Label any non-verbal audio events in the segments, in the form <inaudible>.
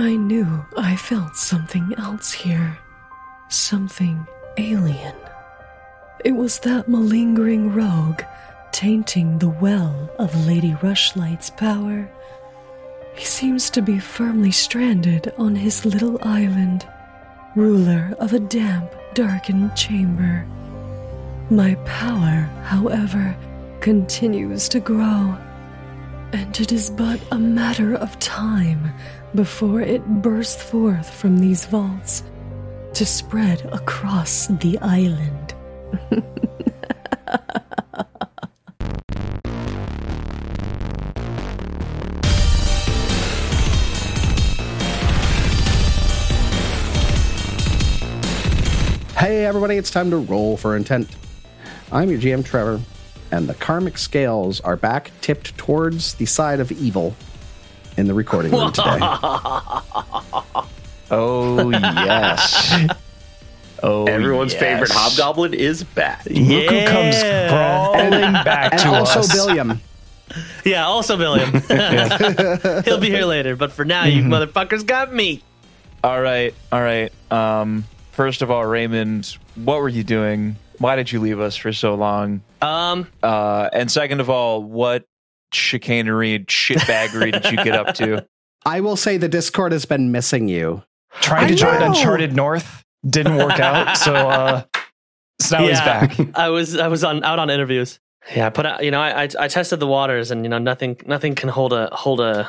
I knew I felt something else here. Something alien. It was that malingering rogue tainting the well of Lady Rushlight's power. He seems to be firmly stranded on his little island, ruler of a damp, darkened chamber. My power, however, continues to grow, and it is but a matter of time before it bursts forth from these vaults to spread across the island. Hey, everybody, it's time to roll for intent. I'm your GM, Trevor, and the karmic scales are back tipped towards the side of evil in the recording room today. <laughs> Oh yes. <laughs> Oh, Everyone's yes. favorite hobgoblin is back. Luku comes crawling <laughs> back and to also us. Also, Billiam. Yeah, also William. He'll be here later, but for now, you motherfuckers got me. All right, all right. Um, first of all, Raymond, what were you doing? Why did you leave us for so long? Um, Uh, and second of all, what chicanery and shitbaggery did you get up to? <laughs> I will say the Discord has been missing you. Trying I to join. Uncharted North didn't work <laughs> out, so uh, so now he's back. I was I was on out on interviews. Yeah, I put out. You know, I, I I tested the waters, and you know, nothing nothing can hold a hold a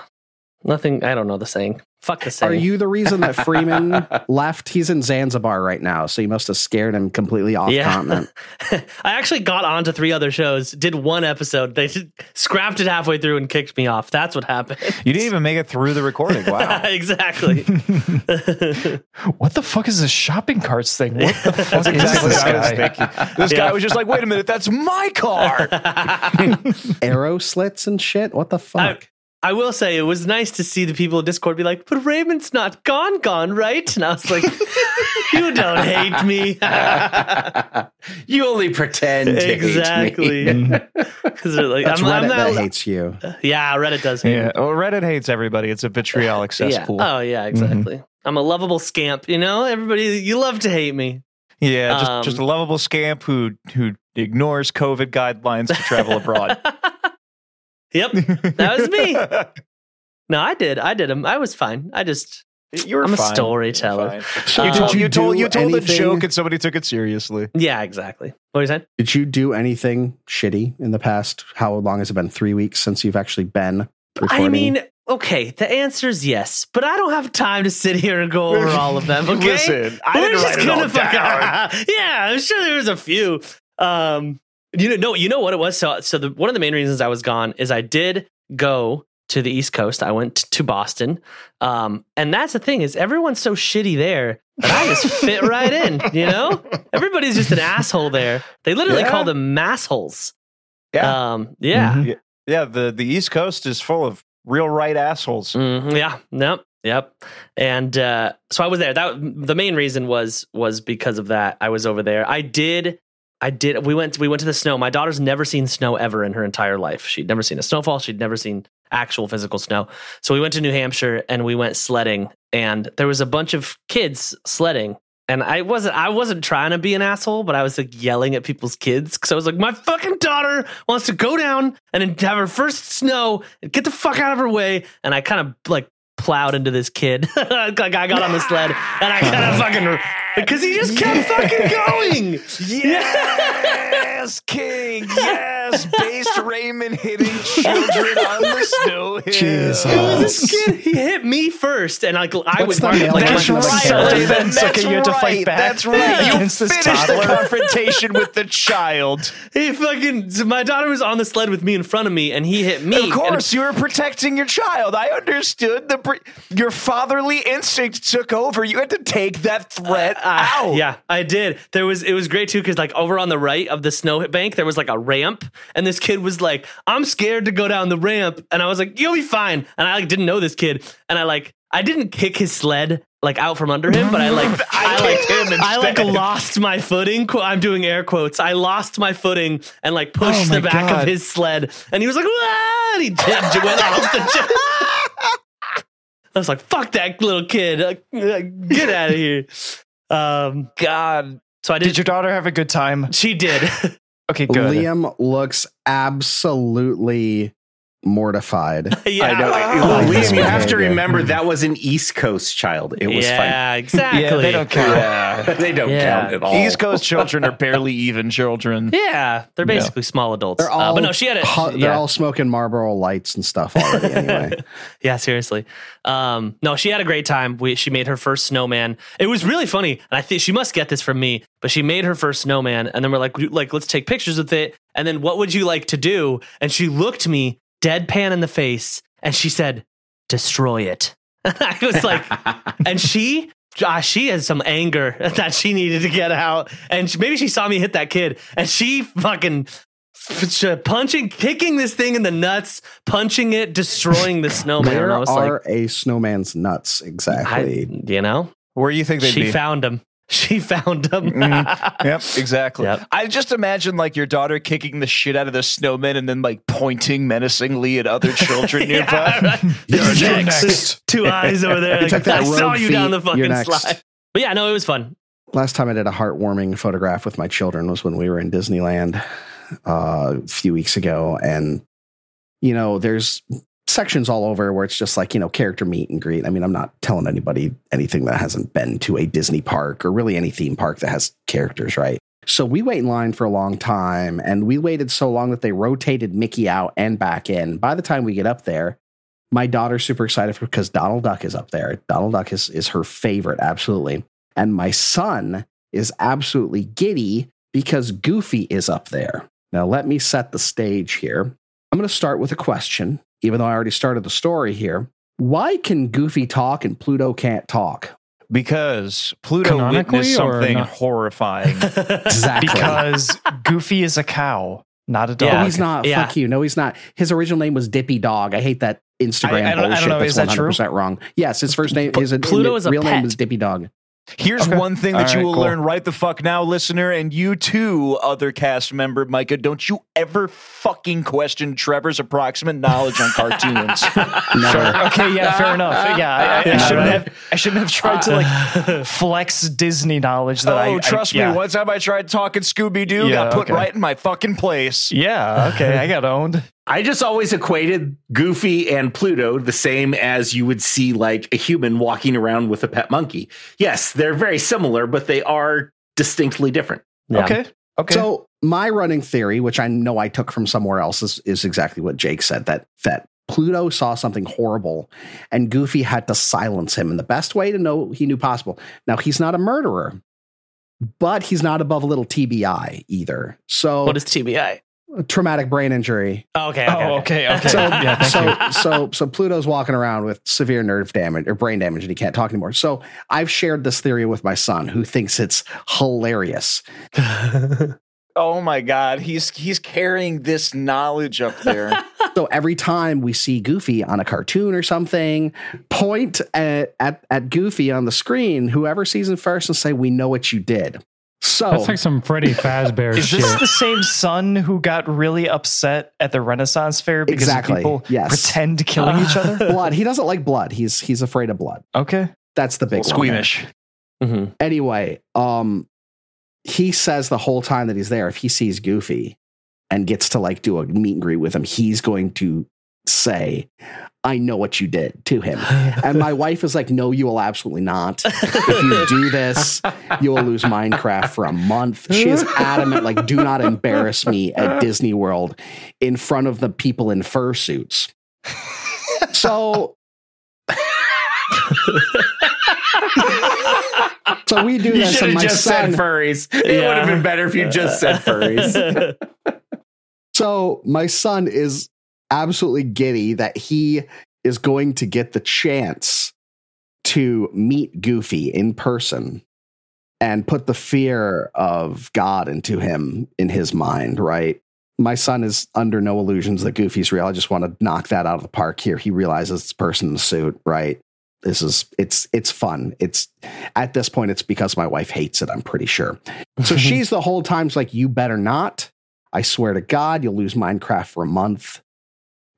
nothing. I don't know the saying. Fuck the saying. Are you the reason that <laughs> Freeman left? He's in Zanzibar right now, so you must have scared him completely off Yeah. continent. <laughs> I actually got onto three other shows, did one episode. They scrapped it halfway through and kicked me off. That's what happened. You didn't even make it through the recording. Wow. <laughs> exactly. what the fuck is this shopping carts thing? What the fuck is exactly this what was guy? This Yeah. guy was just like, wait a minute, that's my car. Arrow slits and shit. What the fuck? I will say it was nice to see the people in Discord be like, "But Raymond's not gone, gone, right?" And I was like, <laughs> "You don't hate me." <laughs> you only pretend to hate me. exactly. <laughs> Because they're like, That's I'm, Reddit I'm that hates you. Yeah, Reddit does hate yeah. me. Well, Reddit hates everybody. It's a vitriolic Yeah. cesspool. Oh yeah, exactly. I'm a lovable scamp. You know, everybody. You love to hate me. Yeah, just, Um, just a lovable scamp who who ignores COVID guidelines to travel abroad. Yep, <laughs> that was me. No, I did. I did. 'em. I was fine. I just. You were I'm a storyteller. You were. Um, told Did you you told do you told a anything- joke and somebody took it seriously. Yeah, exactly. What were you saying? Did you do anything shitty in the past? How long has it been? Three weeks since you've actually been recording? I mean, okay, the answer is yes, but I don't have time to sit here and go over <laughs> all of them. Okay, Listen, I We're didn't just it gonna all fucking- <laughs> yeah, I'm sure there was a few. Um, you know, no, you know what it was. So, so the one of the main reasons I was gone is I did go to the East Coast. I went to Boston, um, and that's the thing is everyone's so shitty there that I just fit <laughs> right in. You know, everybody's just an asshole there. They literally Yeah. call them massholes. Yeah. Um, yeah. Mhm. Yeah, the the East Coast is full of real right assholes. Mhm, yeah. Yep. Yep. And uh, so I was there. That the main reason was was because of that. I was over there. I did. I did. We went. We went to the snow. My daughter's never seen snow ever in her entire life. She'd never seen a snowfall. She'd never seen actual physical snow. So we went to New Hampshire and we went sledding. And there was a bunch of kids sledding. And I wasn't. I wasn't trying to be an asshole, but I was like yelling at people's kids because I was like, my fucking daughter wants to go down and have her first snow and get the fuck out of her way. And I kind of like plowed into this kid. <laughs> like I got on the sled and I kind of fucking because he just kept fucking <laughs> going. Yes, King. Yes, based Raymond hitting children on the snow hill. Jesus. It was this kid. He hit me first, and like I What's would the male like, That's version like, right. Self-defense, That's okay, you have to fight back That's right. You against this finished the <laughs> confrontation with the child. He fucking. So my daughter was on the sled with me in front of me, and he hit me. Of course, you were protecting your child. I understood the br- your fatherly instinct took over. You had to take that threat Ah, out. yeah, I did. There was it was great too because like over on the right of the snow bank there was like a ramp, and this kid was like, "I'm scared to go down the ramp," and I was like, "You'll be fine." And I like didn't know this kid, and I like I didn't kick his sled like out from under him, but I like <laughs> I I, like him I like lost my footing. I'm doing air quotes. I lost my footing and like pushed Oh the back God. of his sled, and he was like, "Wah!" and he j- went off the. <laughs> I was like, "Fuck that little kid, Uh, get out of here." Um, God, so I did. Did your daughter have a good time? she did. <laughs> Okay, good. Liam looks absolutely mortified. <laughs> yeah, I know. Oh, Well, this Liam, you have to remember that was an East Coast child. It was yeah, exactly. Yeah, they don't <laughs> count. fine. they don't Yeah. count at all. East Coast children are barely even children. <laughs> Yeah, they're Yeah. basically small adults. They're Uh, all but no, she had it. hu- they're all smoking Marlboro lights and stuff already anyway. yeah, seriously. Um, no, she had a great time. We she made her first snowman. It was really funny, and I think she must get this from me. But she made her first snowman, and then we're like, like let's take pictures with it. And then what would you like to do? And she looked me deadpan in the face, and she said, "Destroy it." <laughs> I was like, <laughs> and she. Uh, she has some anger <laughs> that she needed to get out, and she, maybe she saw me hit that kid, and she fucking punching, kicking this thing in the nuts, punching it, destroying the snowman. Where I was are like, a snowman's nuts I, exactly? you know, Where you think they'd she be? found him. She found him. Mhm. Yep, exactly. Yep. I just imagine like your daughter kicking the shit out of the snowman and then like pointing menacingly at other children <laughs> Yeah, nearby. right. <laughs> You're Next. next. Two eyes over there. Like, that I saw rogue you down the fucking slide. But yeah, no, it was fun. Last time I did a heartwarming photograph with my children was when we were in Disneyland uh, a few weeks ago. And, you know, there's sections all over where it's just like, you know, character meet and greet. I mean, I'm not telling anybody anything that hasn't been to a Disney park or really any theme park that has characters, right? So we wait in line for a long time and we waited so long that they rotated Mickey out and back in. By the time we get up there, my daughter's super excited because Donald Duck is up there. Donald Duck is, is her favorite, absolutely. And my son is absolutely giddy because Goofy is up there. Now, let me set the stage here. I'm going to start with a question, even though I already started the story here. Why can Goofy talk and Pluto can't talk? because Pluto Canonically witnessed something not? horrifying. <laughs> Exactly. Because Goofy is a cow, not a dog. no, he's not. Yeah. Fuck you. No, he's not. His original name was Dippy Dog. I hate that Instagram I- I don't- I don't bullshit. know. That's Is that true? 100% wrong. Yes, his first name is a Pluto is a real name is Dippy Dog. Here's Okay. one thing that All you right, will cool. learn right the fuck now, listener, and you too, other cast member, Micah. Don't you ever fucking question Trevor's approximate knowledge on cartoons. <laughs> Never. Okay, yeah, fair enough. <laughs> Yeah, I, I, I shouldn't right. have. I shouldn't have tried to like <laughs> flex Disney knowledge that I. oh, I- trust yeah. me. One time I tried talking Scooby Doo, Yeah, got put okay. right in my fucking place. Yeah, okay, I got owned. I just always equated Goofy and Pluto the same as you would see like a human walking around with a pet monkey. Yes, they're very similar, but they are distinctly different. Yeah. Okay, okay. So my running theory, which I know I took from somewhere else, is, is exactly what Jake said that that Pluto saw something horrible and Goofy had to silence him in the best way to know he knew possible. Now he's not a murderer, but he's not above a little TBI either. So What is TBI? Traumatic brain injury. Oh, okay. Okay. oh, okay, okay. So, <laughs> yeah, so, so, so Pluto's walking around with severe nerve damage or brain damage, and he can't talk anymore. So, I've shared this theory with my son, who thinks it's hilarious. <laughs> Oh my god, he's he's carrying this knowledge up there. <laughs> So every time we see Goofy on a cartoon or something, point at, at, at Goofy on the screen, whoever sees him first and say, We know what you did. So That's like some Freddy <laughs> Fazbear Is shit. this the same son who got really upset at the Renaissance Fair because Exactly, people yes. pretend killing each other? <laughs> blood. He doesn't like blood. He's he's afraid of blood. Okay. That's the big one. Squeamish. Mhm. Anyway, um he says the whole time that he's there, if he sees Goofy and gets to like do a meet and greet with him, he's going to say, I know what you did to him. <laughs> And my wife is like, No, you will absolutely not. If you do this, you will lose Minecraft for a month. She is adamant, like, do not embarrass me at Disney World in front of the people in fursuits. So So we do You should have just son said furries. It would have been better if you just said furries. <laughs> So my son is absolutely giddy that he is going to get the chance to meet Goofy in person and put the fear of God into him in his mind, right? My son is under no illusions that Goofy's real. I just want to knock that out of the park here. He realizes it's a person in a suit, right? This is it's it's fun. It's at this point it's because my wife hates it, I'm pretty sure. So <laughs> she's the whole time's like, you better not. I swear to God, you'll lose Minecraft for a month.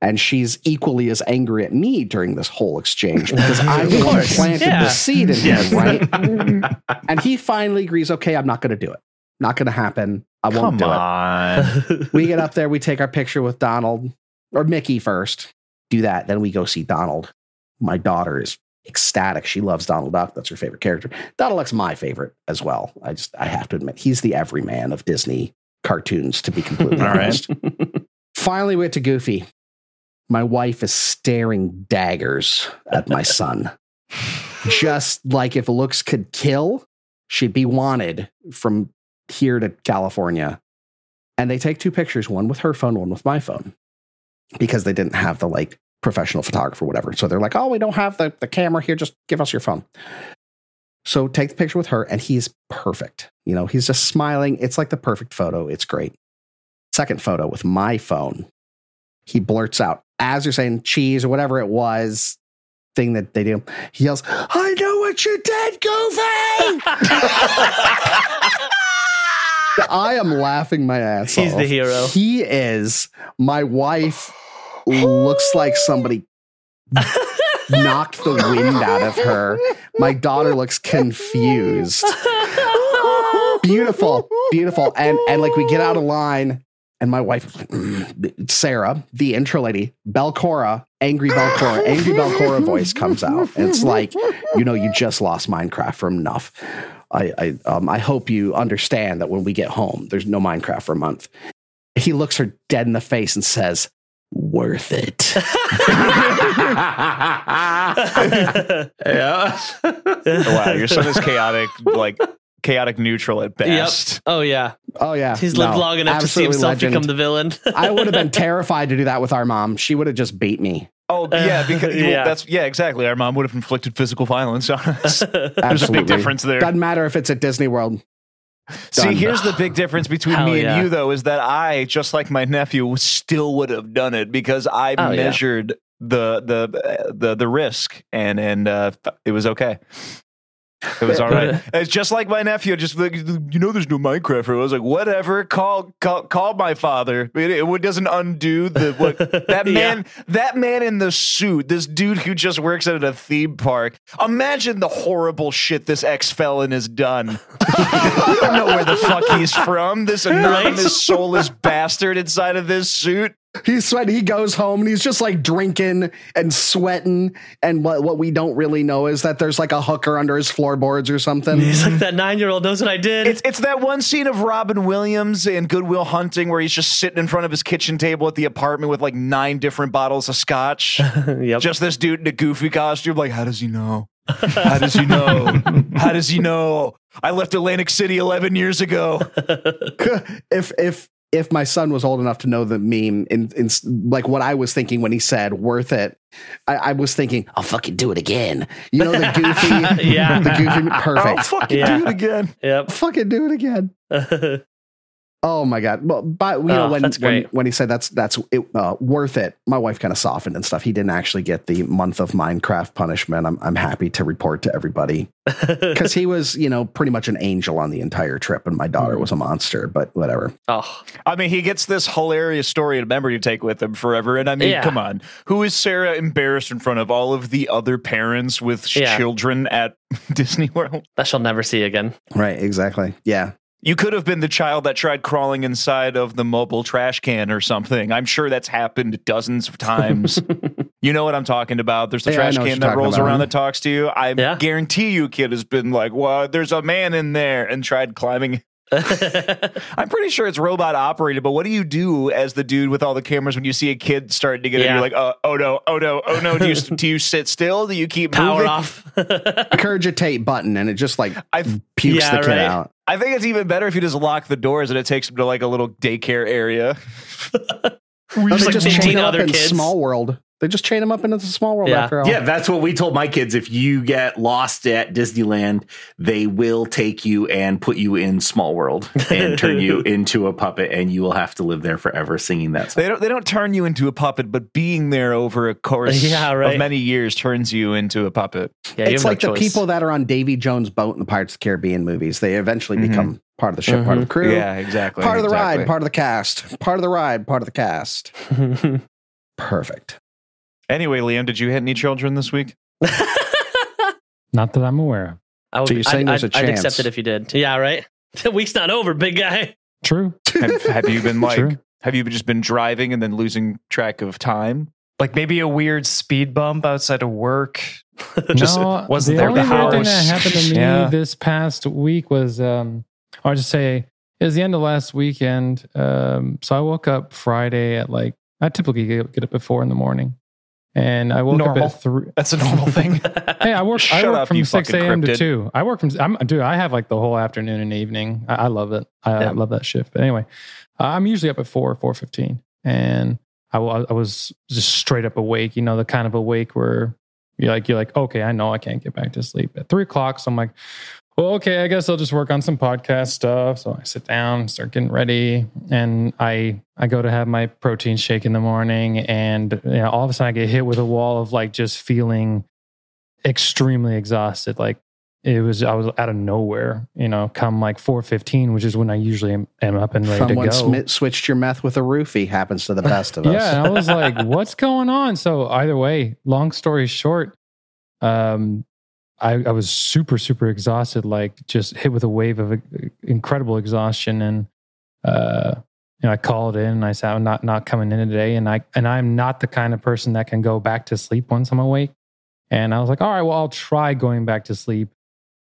And she's equally as angry at me during this whole exchange because I'm <laughs> the one who planted Yeah. the seed in Yes. him, right? <laughs> Mm-hmm. and he finally agrees, okay, I'm not going to do it. Not going to happen. I won't Come do it. on. <laughs> We get up there, we take our picture with Donald or Mickey first. Do that. Then we go see Donald. My daughter is ecstatic. She loves Donald Duck. That's her favorite character. Donald Duck's my favorite as well. I just, I have to admit, he's the everyman of Disney cartoons, to be completely honest. Finally, we get to Goofy. My wife is staring daggers at my son. <laughs> Just like if looks could kill, she'd be wanted from here to California. And they take two pictures, one with her phone, one with my phone, because they didn't have the like professional photographer, whatever. So they're like, oh, we don't have the, the camera here. Just give us your phone. So take the picture with her, and he's perfect. You know, he's just smiling. It's like the perfect photo. It's great. Second photo with my phone. He blurts out, as you're saying cheese or whatever it was, thing that they do. He yells, I know what you did, Goofy! <laughs> I am laughing my ass He's off. the hero. He is. My wife looks like somebody <laughs> knocked the wind out of her. My daughter looks confused. <laughs> Beautiful, beautiful. And and like we get out of line, and my wife, <clears throat> Sarah, the intro lady, Belcorra, angry Belcorra, angry Belcorra voice comes out. And it's like, you know, you just lost Minecraft from enough. I I um I hope you understand that when we get home, there's no Minecraft for a month. He looks her dead in the face and says, "Worth it." <laughs> yeah. <laughs> wow, your son is chaotic, like chaotic neutral at best. Oh yeah, Oh yeah, he's lived No, long enough to see himself legend. become the villain. <laughs> I would have been <laughs> terrified to do that with our mom. She would have just beat me. Oh yeah, because well, Yeah. that's yeah, exactly. Our mom would have inflicted physical violence on us. There's a big <laughs> difference there. Doesn't matter if it's at Disney World. See, here's the big difference between Hell me yeah. and you, though, is that I, just like my nephew, still would have done it because I Oh, yeah. measured the the the the risk, and and uh, it was okay. It was all right. <laughs> It's just like my nephew. Just like you know, there's no Minecraft. I was like, whatever. Call call call my father. It, it doesn't undo the what <laughs> that Yeah. man. That man in the suit. This dude who just works at a theme park. Imagine the horrible shit this ex felon has done. <laughs> you don't know where the fuck he's from. This anonymous, soulless bastard inside of this suit. He's sweating. He goes home and he's just like drinking and sweating. And what, what we don't really know is that there's like a hooker under his floorboards or something. He's like that nine year old knows what I did. It's it's that one scene of Robin Williams in Good Will Hunting where he's just sitting in front of his kitchen table at the apartment with like nine different bottles of scotch. <laughs> yep. just this dude in a goofy costume. Like, how does he know? How does he know? <laughs> How does he know? I left Atlantic City 11 years ago. <laughs> if if if my son was old enough to know the meme in, in like what I was thinking when he said worth it, I, I was thinking, I'll fucking do it again. You know the goofy <laughs> Yeah. the goofy perfect. I'll fucking Yeah. do it again. yep. fucking do it again. <laughs> Oh my god! Well, but you know Oh, when that's when, great. when he said that's that's it, uh, worth it, my wife kind of softened and stuff. He didn't actually get the month of Minecraft punishment. I'm I'm happy to report to everybody <laughs> because he was you know pretty much an angel on the entire trip, and my daughter was a monster. But whatever. oh, I mean, he gets this hilarious story and memory to take with him forever. And I mean, Yeah. come on. Who is Sarah embarrassed in front of all of the other parents with Yeah. children at <laughs> Disney World? that she'll never see again. Right? Exactly. Yeah. You could have been the child that tried crawling inside of the mobile trash can or something. I'm sure that's happened dozens of times. <laughs> you know what I'm talking about. There's the Yeah, trash can that rolls about. around that talks to you. I Yeah. guarantee you, kid has been like, well, there's a man in there and tried climbing. <laughs> I'm pretty sure it's robot operated, but what do you do as the dude with all the cameras when you see a kid starting to get in? You're like, uh, oh no, oh no, oh no. Do you, <laughs> do you sit still? Do you keep Power moving? off. <laughs> Regurgitate button, and it just like I pukes Yeah, the kid right. out. I think it's even better if you just lock the doors and it takes them to like a little daycare area. we just, they like just 15 chain up other in kids. Small World. They just chain them up into the Small World Yeah. after all. Yeah, that's what we told my kids. If you get lost at Disneyland, they will take you and put you in Small World and turn you <laughs> into a puppet, and you will have to live there forever singing that song. They don't they don't turn you into a puppet, but being there over a course <laughs> Yeah, right. of many years turns you into a puppet. Yeah, it's have no like the people that are on Davy Jones' boat in the Pirates of the Caribbean movies. They eventually Mhm. become part of the ship, part of the crew. Yeah, exactly. Part of the exactly. ride, part of the cast. Part of the ride, part of the cast. <laughs> Perfect. Anyway, Liam, did you hit any children this week? <laughs> Not that I'm aware of. I would, So you're saying I'd, there's a I'd, I'd accept it if you did. Yeah, right. <laughs> The week's not over, big guy. True. Have, have you been <laughs> like, Sure. have you just been driving and then losing track of time? Like maybe a weird speed bump outside of work. Just no, wasn't the there only the weird thing that happened to me Yeah. this past week was um I'll just say it was the end of last weekend. Um so I woke up Friday at like I typically get, get up at four in the morning. And I woke Normal. up at three. That's a normal thing. <laughs> <laughs> Hey, I work. I work up, from six a.m. to two. I work from. I'm dude. I have like the whole afternoon and evening. I, I love it. I, I love that shift. But anyway, uh, I'm usually up at four, four fifteen, and I, I was just straight up awake. You know, the kind of awake where you're like, you're like, okay, I know I can't get back to sleep at three o'clock. So I'm like, well, okay, I guess I'll just work on some podcast stuff. So I sit down, start getting ready, and I I go to have my protein shake in the morning, and you know, all of a sudden I get hit with a wall of like just feeling extremely exhausted. Like it was, I was out of nowhere. You know, come like four fifteen, which is when I usually am, am up and ready Someone to go. smi- switched your meth with a roofie. Happens to the best of <laughs> us. Yeah, I was like, <laughs> "What's going on?" So either way, long story short, um, I, I was super super exhausted, like just hit with a wave of uh, incredible exhaustion, and uh, you know, I called in and I said, "I'm not not coming in today," and I and I'm not the kind of person that can go back to sleep once I'm awake. And I was like, "All right, well, I'll try going back to sleep."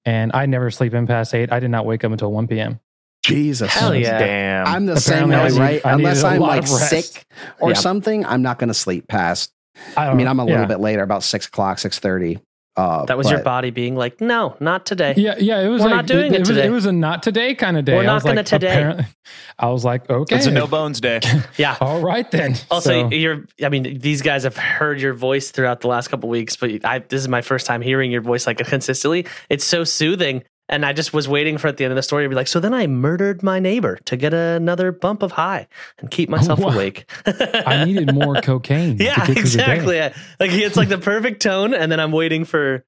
And I never sleep in past eight. I did not wake up until one p.m. Jesus. Hell yeah. Damn. I'm the same Apparently I way, right? I Unless I'm like sick or Yeah. something, I'm not going to sleep past. I, I mean, I'm a little yeah. bit later, about six o'clock, six thirty. Uh, That was your body being like, no, not today. Yeah, yeah, it was We're like not doing it, it was, today. it was a not today kind of day. We're not was gonna like, today. apparently- <laughs> I was like, okay, it's a no bones day. <laughs> Yeah. all right then. Also, So- you're. I mean, these guys have heard your voice throughout the last couple weeks, but I, this is my first time hearing your voice like consistently. It's so soothing, and I just was waiting for at the end of the story to be like, so then I murdered my neighbor to get another bump of high and keep oh, myself Wow. awake. I needed more <laughs> cocaine. yeah, to get through the exactly. Like it's like the perfect tone, and then I'm waiting for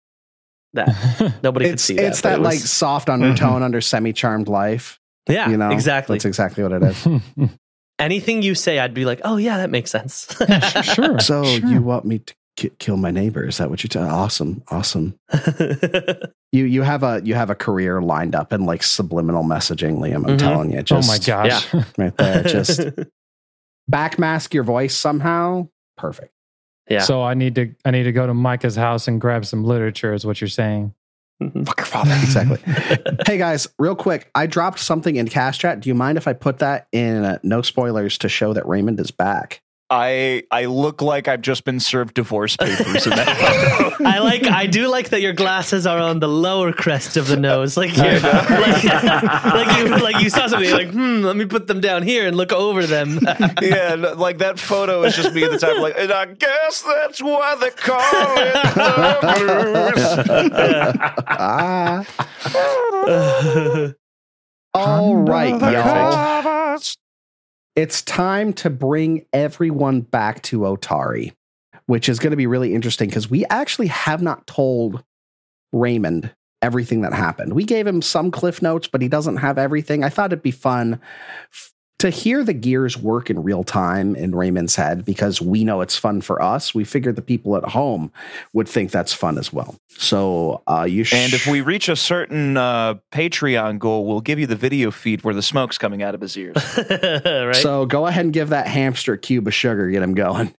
that. day. <laughs> Nobody could it's see that. it's that it like soft mm-hmm. undertone under semi charmed life. yeah, You know, exactly. That's exactly what it is. <laughs> Anything you say, I'd be like, oh yeah, that makes sense. Yeah, sh- sure. So sure. you want me to ki- kill my neighbor? Is that what you're tell? Awesome, awesome. <laughs> You you have a you have a career lined up in like subliminal messaging, Liam. I'm Mhm. telling you. oh my gosh. <laughs> right there. Just <laughs> backmask your voice somehow. Perfect. yeah. So I need to I need to go to Micah's house and grab some literature. Is what you're saying? Fuck your father. Exactly. hey guys, real quick, I dropped something in Cash Chat. Do you mind if I put that in uh, no spoilers to show that Raymond is back? I I look like I've just been served divorce papers in that <laughs> photo. I like. I do like that your glasses are on the lower crest of the nose, like you're, <laughs> like, like you like you saw something like, hmm, let me put them down here and look over them. <laughs> yeah, no, like that photo is just me at the time, like, and I guess that's why they call it the blues. ah. All right, y'all. It's time to bring everyone back to Otari, which is going to be really interesting because we actually have not told Raymond everything that happened. We gave him some cliff notes, but he doesn't have everything. I thought it'd be fun to hear the gears work in real time in Raymond's head because we know it's fun for us. We figured the people at home would think that's fun as well. So uh, you sh- And if we reach a certain uh, Patreon goal, we'll give you the video feed where the smoke's coming out of his ears. <laughs> right? So go ahead and give that hamster a cube of sugar, get him going.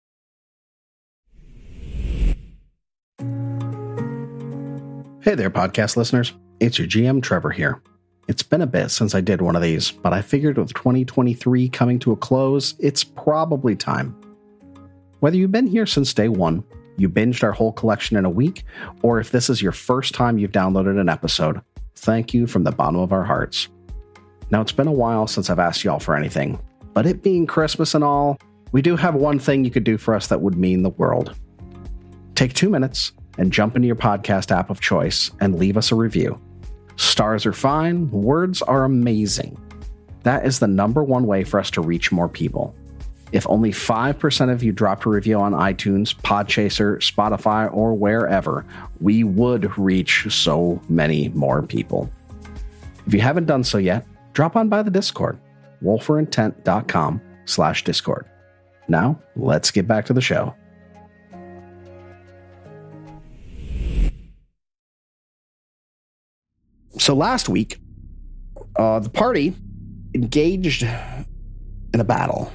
Hey there, podcast listeners. It's your GM Trevor here. It's been a bit since I did one of these, but I figured with 2023 coming to a close, it's probably time. Whether you've been here since day one, you binged our whole collection in a week, or if this is your first time you've downloaded an episode, thank you from the bottom of our hearts. Now, it's been a while since I've asked y'all for anything, but it being Christmas and all, we do have one thing you could do for us that would mean the world. Take two minutes and jump into your podcast app of choice and leave us a review. Stars are fine, words are amazing. That is the number one way for us to reach more people. If only 5% of you dropped a review on iTunes, Podchaser, Spotify, or wherever, we would reach so many more people. If you haven't done so yet, drop on by the Discord, rollforintent.com slash Discord. Now, let's get back to the show. So last week, uh, the party engaged in a battle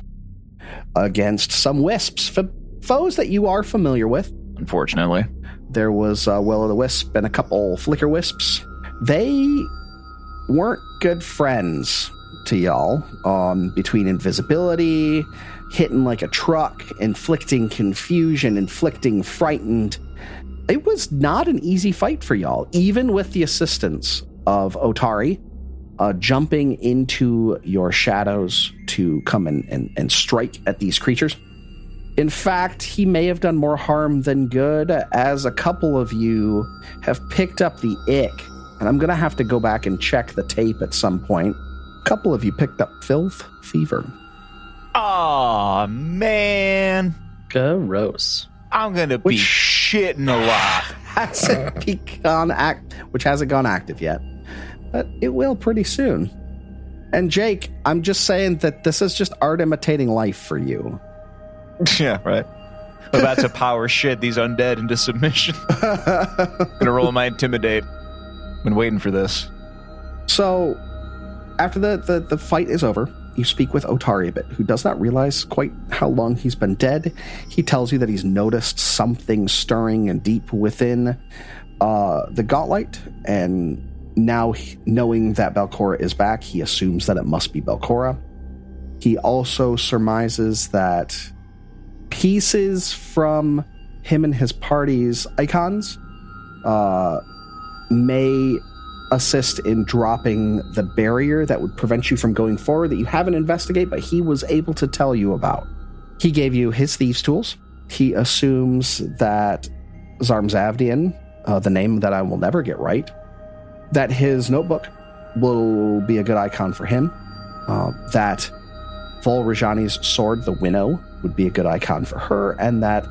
against some wisps, f- foes that you are familiar with. Unfortunately. There was uh, Will o' the Wisp and a couple Flicker Wisps. They weren't good friends to y'all. Um, between invisibility, hitting like a truck, inflicting confusion, inflicting frightened. It was not an easy fight for y'all, even with the assistance of Otari uh, jumping into your shadows to come and, and, and strike at these creatures. In fact, he may have done more harm than good, as a couple of you have picked up the ick. And I'm going to have to go back and check the tape at some point. A couple of you picked up filth fever. Oh man. Gross. I'm gonna be shitting a lot. <laughs> hasn't begun act, which hasn't gone active yet, but it will pretty soon. And Jake, I'm just saying that this is just art imitating life for you. <laughs> yeah, right. I'm about to power shit these undead into submission. <laughs> gonna roll my intimidate. Been waiting for this. So, after the, the, the fight is over, you speak with Otari a bit, who does not realize quite how long he's been dead. He tells you that he's noticed something stirring and deep within uh, the Gauntlight, and now knowing that Belcorra is back, he assumes that it must be Belcorra. He also surmises that pieces from him and his party's icons uh, may assist in dropping the barrier that would prevent you from going forward that you haven't investigated, but he was able to tell you about. He gave you his thieves' tools. He assumes that Zarmzavdian, uh, the name that I will never get right, that his notebook will be a good icon for him. Uh, that Vol Rajani's sword, the Winnow, would be a good icon for her, and that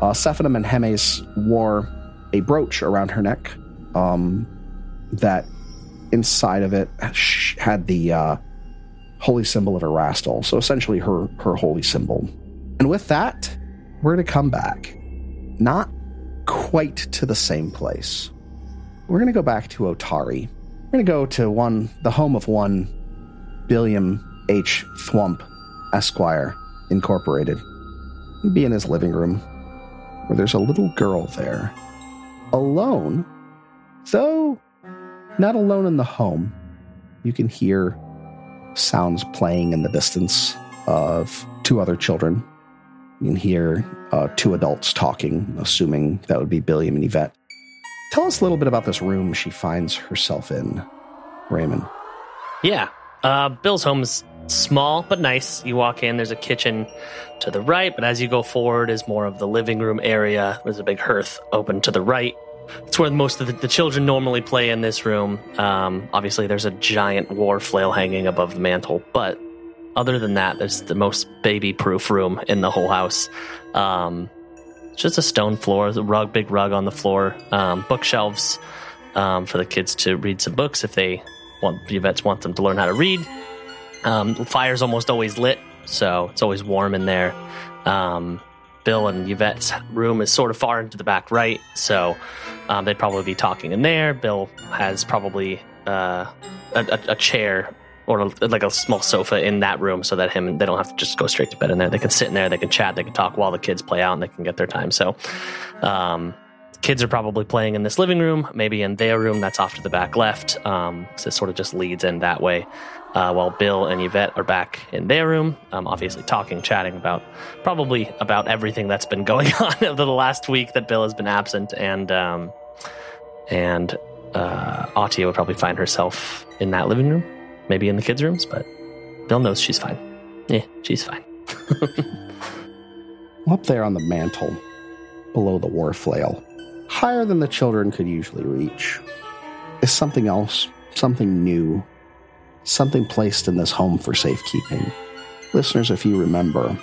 uh, Sephidim and Hemes wore a brooch around her neck um, that inside of it had the uh, holy symbol of Erastil. So essentially, her her holy symbol. And with that, we're to come back, not quite to the same place. We're going to go back to Otari. We're going to go to one, the home of one Billiam H. Thwump, Esquire, Incorporated. He'd be in his living room, where there's a little girl there, alone, though not alone in the home. You can hear sounds playing in the distance of two other children. You can hear uh, two adults talking, assuming that would be Billiam and Yvette. Tell us a little bit about this room she finds herself in, Raymond. Yeah. Uh, Bill's home is small but nice. You walk in, there's a kitchen to the right, but as you go forward is more of the living room area. There's a big hearth open to the right. It's where most of the, the children normally play in this room. Um, obviously, there's a giant war flail hanging above the mantle, but other than that, there's the most baby proof room in the whole house. Um, it's just a stone floor, a rug, big rug on the floor, um, bookshelves um, for the kids to read some books if they want. The vets want them to learn how to read. Um, fire's almost always lit, so it's always warm in there. Um, Bill and Yvette's room is sort of far into the back right, so um, they'd probably be talking in there. Bill has probably uh, a, a, a chair or like a small sofa in that room, so that him they don't have to just go straight to bed in there. They can sit in there, they can chat, they can talk while the kids play out, and they can get their time. So, um, kids are probably playing in this living room, maybe in their room that's off to the back left. Um, so it sort of just leads in that way. Uh, while Bill and Yvette are back in their room, um, obviously talking, chatting about probably about everything that's been <laughs> going on over the last week that Bill has been absent, and um, and uh, Atia would probably find herself in that living room, maybe in the kids' rooms, but Bill knows she's fine. Yeah, she's fine. Up there on the mantle, below the war flail, higher than the children could usually reach, is something else, something new, something placed in this home for safekeeping. Listeners, if you remember,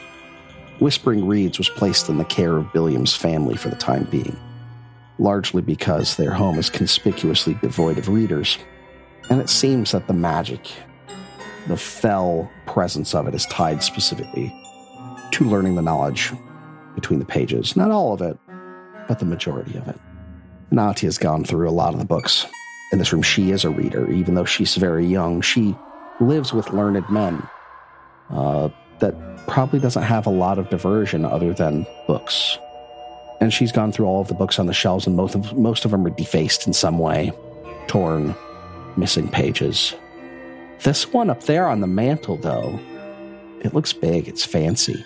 Whispering Reeds was placed in the care of Billiam's family for the time being, largely because their home is conspicuously devoid of readers. And it seems that the magic, the fell presence of it, is tied specifically to learning the knowledge between the pages. Not all of it, but the majority of it. Nati has gone through a lot of the books in this room. She is a reader, even though she's very young. She lives with learned men uh, that probably doesn't have a lot of diversion other than books. And she's gone through all of the books on the shelves, and most of, most of them are defaced in some way, torn, missing pages. This one up there on the mantle, though, it looks big, it's fancy.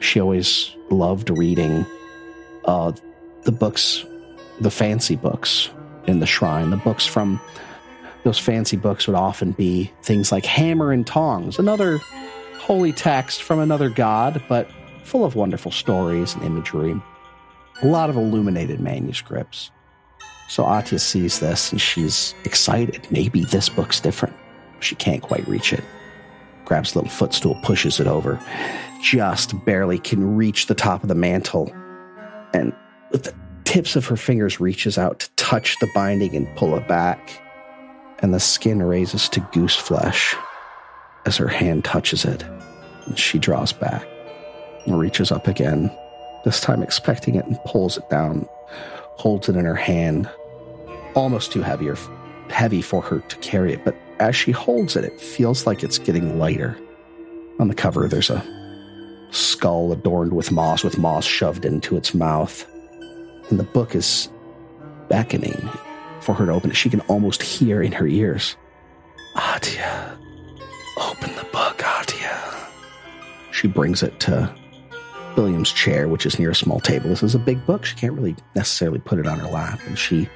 She always loved reading uh, the books, the fancy books in the shrine. The books from those fancy books would often be things like Hammer and Tongs, another holy text from another god, but full of wonderful stories and imagery. A lot of illuminated manuscripts. So Atia sees this and she's excited. Maybe this book's different. She can't quite reach it. Grabs a little footstool, pushes it over. Just barely can reach the top of the mantle. And with the tips of her fingers reaches out to touch the binding and pull it back. And the skin raises to goose flesh as her hand touches it. And she draws back and reaches up again, this time expecting it and pulls it down, holds it in her hand, almost too heavy or heavy for her to carry it, but as she holds it, it feels like it's getting lighter. On the cover, there's a skull adorned with moss, with moss shoved into its mouth. And the book is beckoning for her to open it. She can almost hear in her ears Atia, open the book, Atia. She brings it to Billiam's chair, which is near a small table. This is a big book. She can't really necessarily put it on her lap. And she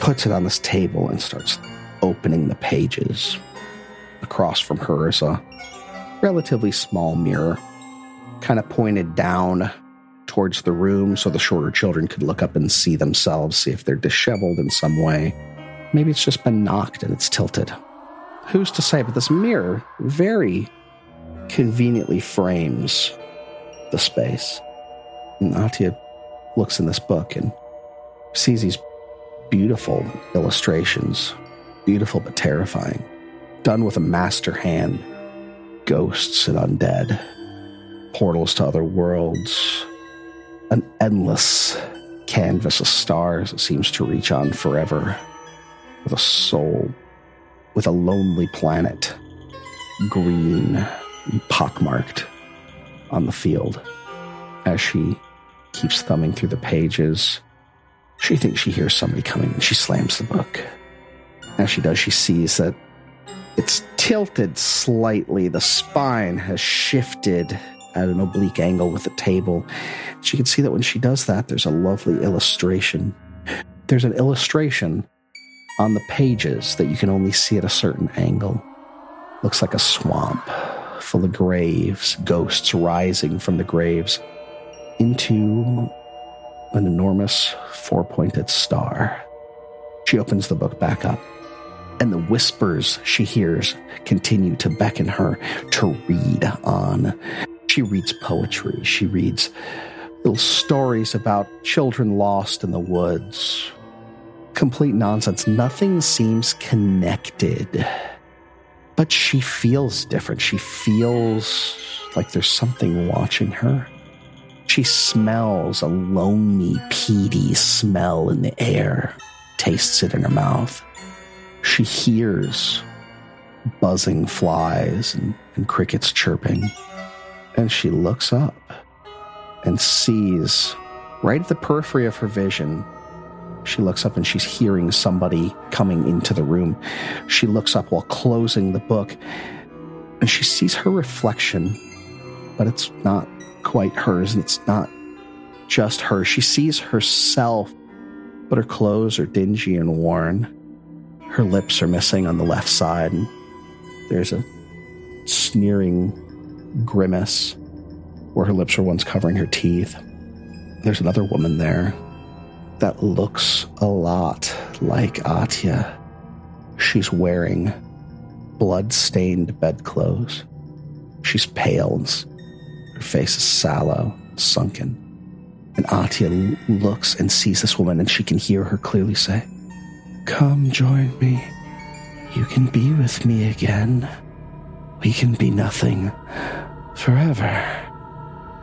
puts it on this table and starts opening the pages. Across from her is a relatively small mirror, kind of pointed down towards the room so the shorter children could look up and see themselves, see if they're disheveled in some way. Maybe it's just been knocked and it's tilted. Who's to say? But this mirror very conveniently frames the space. And Atia looks in this book and sees these beautiful illustrations, beautiful but terrifying, done with a master hand. Ghosts and undead, portals to other worlds, an endless canvas of stars that seems to reach on forever, with a soul, with a lonely planet, green and pockmarked on the field. As she keeps thumbing through the pages, she thinks she hears somebody coming and she slams the book. As she does, she sees that it's tilted slightly. The spine has shifted at an oblique angle with the table. She can see that when she does that, there's a lovely illustration. There's an illustration on the pages that you can only see at a certain angle. Looks like a swamp full of graves, ghosts rising from the graves into an enormous four pointed star. She opens the book back up, and the whispers she hears continue to beckon her to read on. She reads poetry, she reads little stories about children lost in the woods. Complete nonsense. Nothing seems connected. But she feels different. She feels like there's something watching her. She smells a lonely, peaty smell in the air, tastes it in her mouth. She hears buzzing flies and, and crickets chirping. And she looks up and sees right at the periphery of her vision she looks up and she's hearing somebody coming into the room. She looks up while closing the book and she sees her reflection, but it's not quite hers and it's not just her. She sees herself, but her clothes are dingy and worn. Her lips are missing on the left side, and there's a sneering grimace where her lips were once covering her teeth. There's another woman there that looks a lot like Atia. She's wearing blood-stained bedclothes. She's pale and her face is sallow, sunken. And Atia looks and sees this woman, and she can hear her clearly say, Come join me. You can be with me again. We can be nothing forever.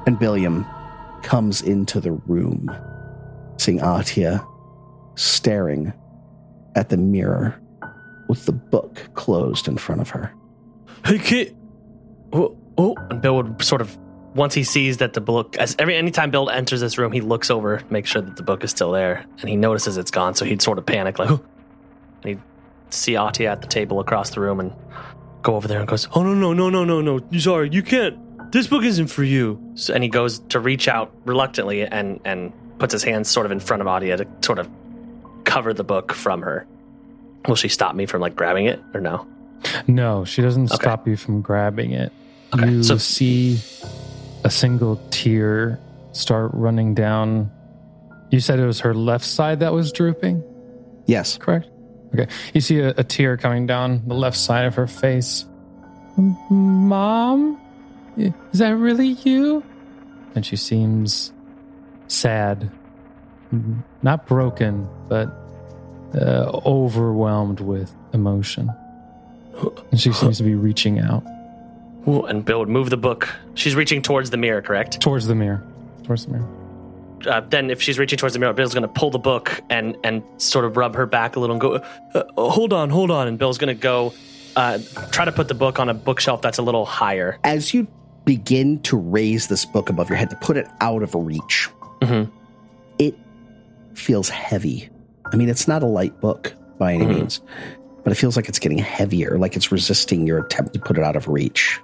And Billiam comes into the room, seeing Atia staring at the mirror with the book closed in front of her. Hey, kid. Oh, oh. And Bill would sort of, once he sees that the book, as every anytime Bill enters this room, he looks over, makes sure that the book is still there, and he notices it's gone. So he'd sort of panic, like, and he'd see Atia at the table across the room and go over there and goes, oh, no, no, no, no, no, no. Sorry, you can't. This book isn't for you. So, and he goes to reach out reluctantly and, and puts his hands sort of in front of Atia to sort of cover the book from her. Will she stop me from like grabbing it or no? No, she doesn't Okay. stop you from grabbing it. Okay, You so- see a single tear start running down. You said it was her left side that was drooping, Yes. correct? Okay. You see a, a tear coming down the left side of her face. Mom? Is that really you? And she seems sad. Not broken, but uh, overwhelmed with emotion. And she seems to be reaching out Ooh, and Bill would move the book. She's reaching towards the mirror, correct? towards the mirror. Towards the mirror. Uh, then, if she's reaching towards the mirror, Bill's going to pull the book and and sort of rub her back a little and go, uh, uh, "Hold on, hold on." And Bill's going to go uh, try to put the book on a bookshelf that's a little higher. As you begin to raise this book above your head to put it out of reach, Mhm. it feels heavy. I mean, it's not a light book by any Mhm. means, but it feels like it's getting heavier, like it's resisting your attempt to put it out of reach.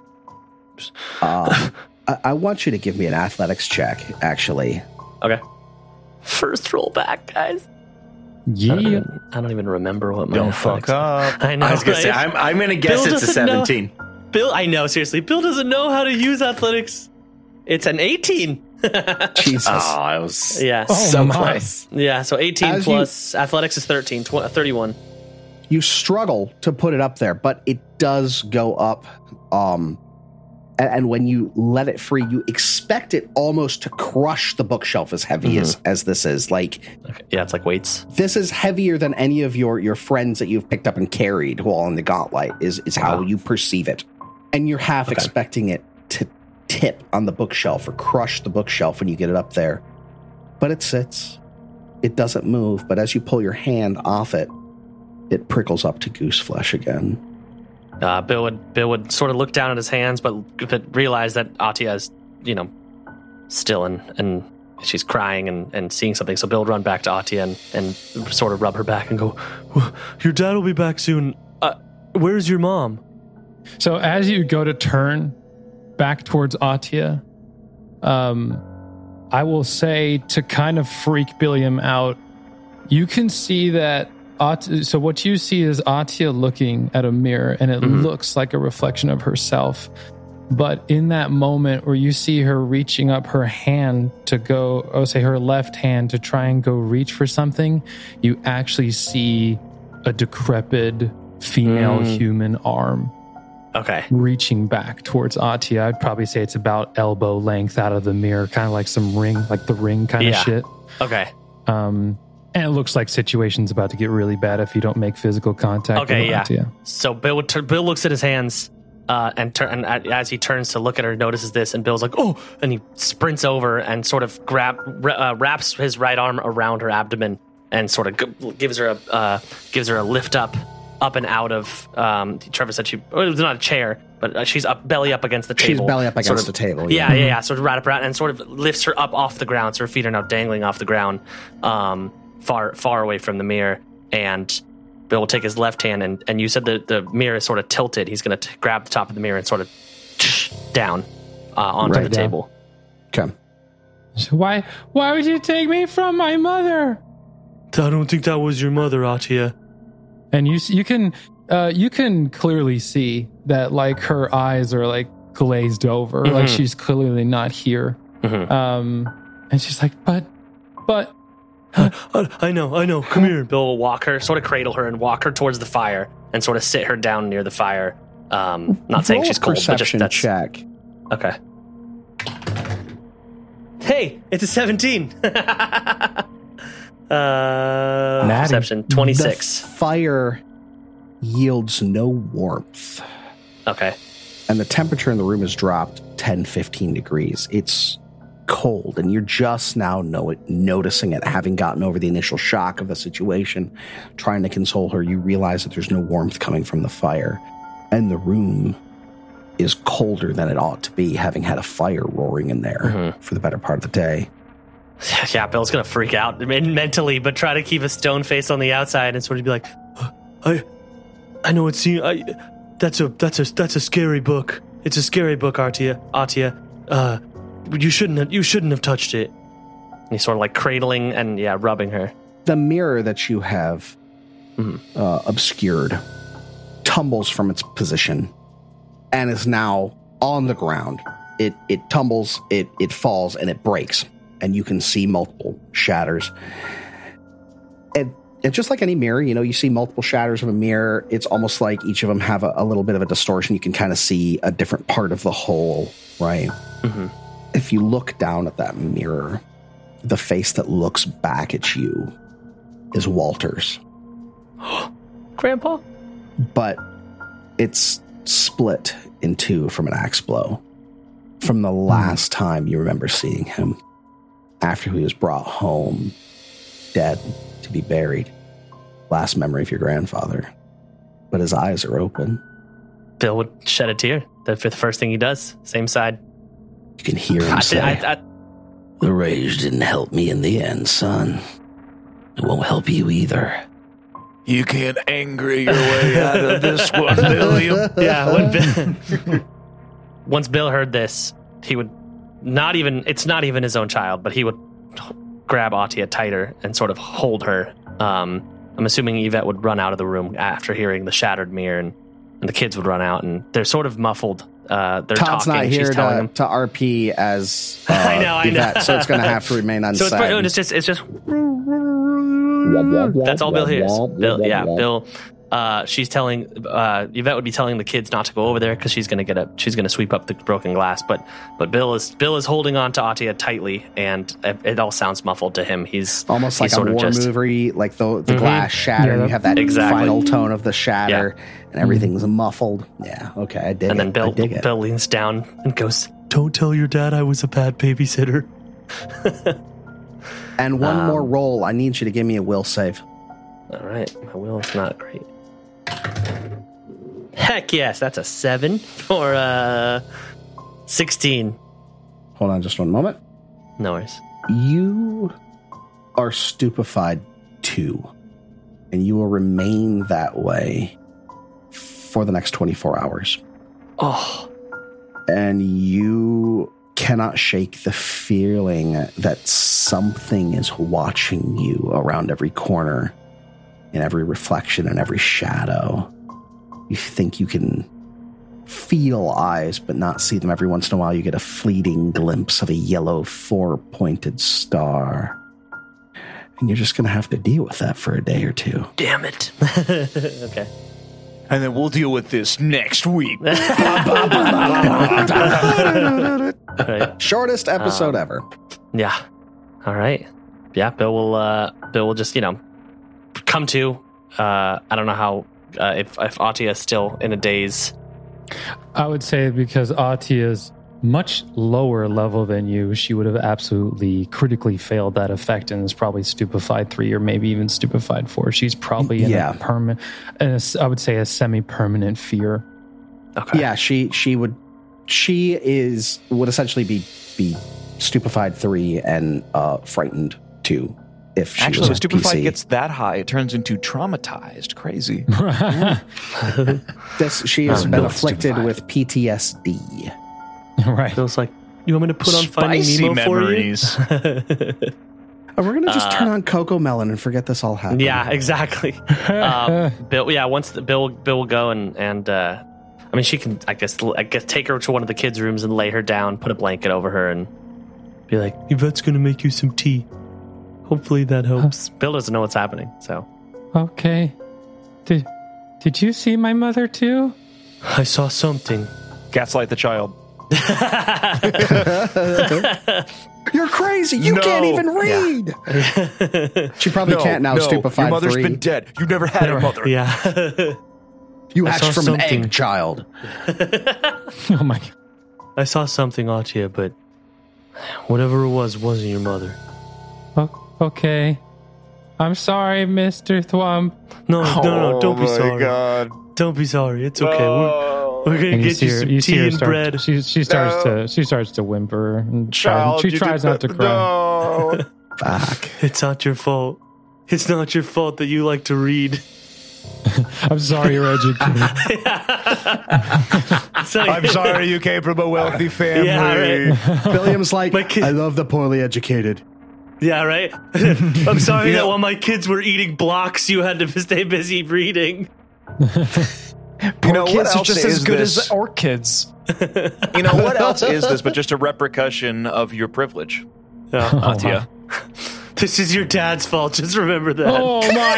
Uh, I, I want you to give me an athletics check, actually. Okay. First roll back, guys. I don't, Yeah. even, I don't even remember what my Don't fuck up. I know. I was gonna say? I'm I'm gonna guess Bill it's a doesn't know. 17. Bill. I know. Seriously, Bill doesn't know how to use athletics. It's an eighteen. <laughs> Jesus. Oh, I was yeah. Oh, so my. close. Yeah. So eighteen As you- plus athletics is 13, tw- 31. you struggle to put it up there, but it does go up. Um, and, and when you let it free, you expect it almost to crush the bookshelf as heavy as, mm-hmm. as this is. Like Okay. Yeah, it's like weights. this is heavier than any of your your friends that you've picked up and carried while in the Gauntlight. Is is how Wow. you perceive it, and you're half Okay. expecting it to tip on the bookshelf or crush the bookshelf when you get it up there, but it sits. It doesn't move, but as you pull your hand off it, it prickles up to goose flesh again. Uh, Bill would Bill would sort of look down at his hands, but, but realize that Atia is, you know, still and and she's crying and, and seeing something. So Bill would run back to Atia and, and sort of rub her back and go, "Your dad will be back soon. Uh, where's your mom?" So as you go to turn back towards Atia, um, I will say to kind of freak Billiam out, you can see that. At- so what you see is Atia looking at a mirror, and it Mhm. looks like a reflection of herself. But in that moment where you see her reaching up her hand to go, or say her left hand to try and go reach for something, you actually see a decrepit female Mm. human arm Okay. reaching back towards Atia. I'd probably say it's about elbow length out of the mirror, kind of like some ring, like the ring kind of shit. Okay. Um, and it looks like situation's about to get really bad if you don't make physical contact. Okay, with yeah. Atia. So Bill would turn, Bill looks at his hands, uh, and turn and as he turns to look at her, notices this, and Bill's like, "Oh!" and he sprints over and sort of grab ra- uh, wraps his right arm around her abdomen and sort of g- gives her a uh, gives her a lift up, up and out of. Um, Trevor said she oh, it was not a chair, but uh, she's up belly up against the table. She's table. belly up sort against of- the table. yeah, yeah, yeah. Sort of right up around and sort of lifts her up off the ground. So her feet are now dangling off the ground, um, far far away from the mirror. And Bill will take his left hand and, and you said that the mirror is sort of tilted. He's going to grab the top of the mirror and sort of down uh, onto Right the down. table. Okay. So why, why would you take me from my mother? I don't think that was your mother, Atia. And you, you can, uh, you can clearly see that like her eyes are like glazed over, like Mhm. she's clearly not here. Mhm. Um, and she's like, but, but <gasps> I know, I know. Come here. Bill will walk her, sort of cradle her, and walk her towards the fire, and sort of sit her down near the fire. Um, not saying Roll a she's cold, but just perception that's check. okay. Hey, it's a seventeen. <laughs> uh, Natty. perception The twenty six. fire yields no warmth, Okay. and the temperature in the room has dropped 10, 15 degrees. It's cold, and you're just now know it, noticing it, having gotten over the initial shock of the situation, trying to console her. You realize that there's no warmth coming from the fire, and the room is colder than it ought to be, having had a fire roaring in there Mhm. for the better part of the day. <laughs> Yeah, Bill's gonna freak out I mean, mentally, but try to keep a stone face on the outside and sort of be like, <gasps> "I, I know it's I, that's a that's a that's a scary book. It's a scary book, Artia. Artia, uh, you shouldn't have, you shouldn't have touched it." And he's sort of like cradling and yeah, rubbing her. the mirror that you have Mhm. uh, obscured tumbles from its position and is now on the ground. It it tumbles, it it falls, and it breaks, and you can see multiple shatters. And and just like any mirror, you know, you see multiple shatters of a mirror. It's almost like each of them have a, a little bit of a distortion. You can kind of see a different part of the whole, right? Mhm. If you look down at that mirror, the face that looks back at you is Walter's, <gasps> Grandpa. but it's split in two from an axe blow. From the hmm. last time you remember seeing him, after he was brought home, dead, to be buried. Last memory of your grandfather. But his eyes are open. Bill would shed a tear. The the first thing he does, same side. You can hear him I, say, I, I, The rage didn't help me in the end, son. It won't help you either. You can't angry your way out of this one, <laughs> William. yeah, when Bill, <laughs> once Bill heard this, he would not even, it's not even his own child, but he would grab Atia tighter and sort of hold her. Um, I'm assuming Yvette would run out of the room after hearing the shattered mirror, and, and the kids would run out, and they're sort of muffled. Uh, they're Todd's talking. not here She's to, them. to RP as <laughs> uh, I know, I know. Yvette, so it's going to have to <laughs> remain So unsaid. it's, pretty- it's just, it's just That's all Bill hears. Bill, yeah, Bill. Uh, she's telling uh, Yvette would be telling the kids not to go over there because she's going to get up. She's going to sweep up the broken glass. But but Bill is Bill is holding on to Atia tightly, and it, it all sounds muffled to him. He's almost like he's a sort of war just- movie, like the the Mhm. glass shatter, Yeah, and you have that Exactly. final tone of the shatter, and everything's muffled. Yeah, okay, I did. and it. then Bill I dig it. Bill leans down and goes, "Don't tell your dad I was a bad babysitter." and one um, more roll. I need you to give me a will save. All right, my will is not great. Heck yes, that's a seven for uh sixteen. Hold on, just one moment. No worries. You are stupefied too, and you will remain that way for the next twenty four hours. Oh, and you cannot shake the feeling that something is watching you around every corner, in every reflection, and every shadow. You think you can feel eyes, but not see them. Every once in a while, you get a fleeting glimpse of a yellow four pointed star. And you're just going to have to deal with that for a day or two. damn it. <laughs> okay. And then we'll deal with this next week. <laughs> Right. Shortest episode Um, ever. Yeah. All right. Yeah, Bill will uh Bill will just, you know, come to. Uh I don't know how uh, if if Atia is still in a daze. I would say because Atia's much lower level than you, she would have absolutely critically failed that effect and is probably stupefied three or maybe even stupefied four. She's probably in Yeah. a permanent, I would say a semi-permanent fear. Okay. Yeah, she she would she is would essentially be be stupefied three and uh frightened two if she Actually, was when a stupefied PC. gets that high, it turns into traumatized. Crazy. <laughs> this she has Oh, been no, afflicted stupefied. with PTSD. <laughs> right. Bill's like, you want me to put on Finding Spicy Nemo memories. for you? Oh, <laughs> we're gonna just Uh, turn on Cocomelon and forget this all happened. yeah, exactly. Um, Bill, yeah, once the, Bill Bill will go and and uh, I mean, she can, I guess, I guess, take her to one of the kids' rooms and lay her down, put a blanket over her, and be like, Yvette's gonna make you some tea. Hopefully that helps. Bill doesn't know what's happening, so okay. Did Did you see my mother too? I saw something. Gaslight the child. <laughs> You're crazy. You No. can't even read. <laughs> She probably can't now. stupefied Your mother's three. been dead. You never had a mother. yeah. you I hatched saw from an something. egg, child. <laughs> Oh my! I saw something, Atia, but Whatever it was, wasn't your mother. O- okay. I'm sorry, Mister Thwump. No, no, no, oh don't be Oh my sorry. God. Don't be sorry. It's okay. We're, we're gonna And you get see you her. some You see tea her and start. bread. She she starts No. to she starts to whimper and tries, she tries not to cry. No. <laughs> Fuck. It's not your fault. It's not your fault that you like to read. <laughs> I'm sorry, you're <laughs> educated. So- I'm sorry you came from a wealthy family. Yeah, right. William's like, kid- I love the poorly educated. Yeah, right. <laughs> I'm sorry You that while my kids were eating blocks, you had to <laughs> stay busy reading. You know, what kids are else just is as good this? as orchids. You know, what else is this but just a repercussion of your privilege, Yeah. <laughs> Atia? This is your dad's fault. Just remember that. oh my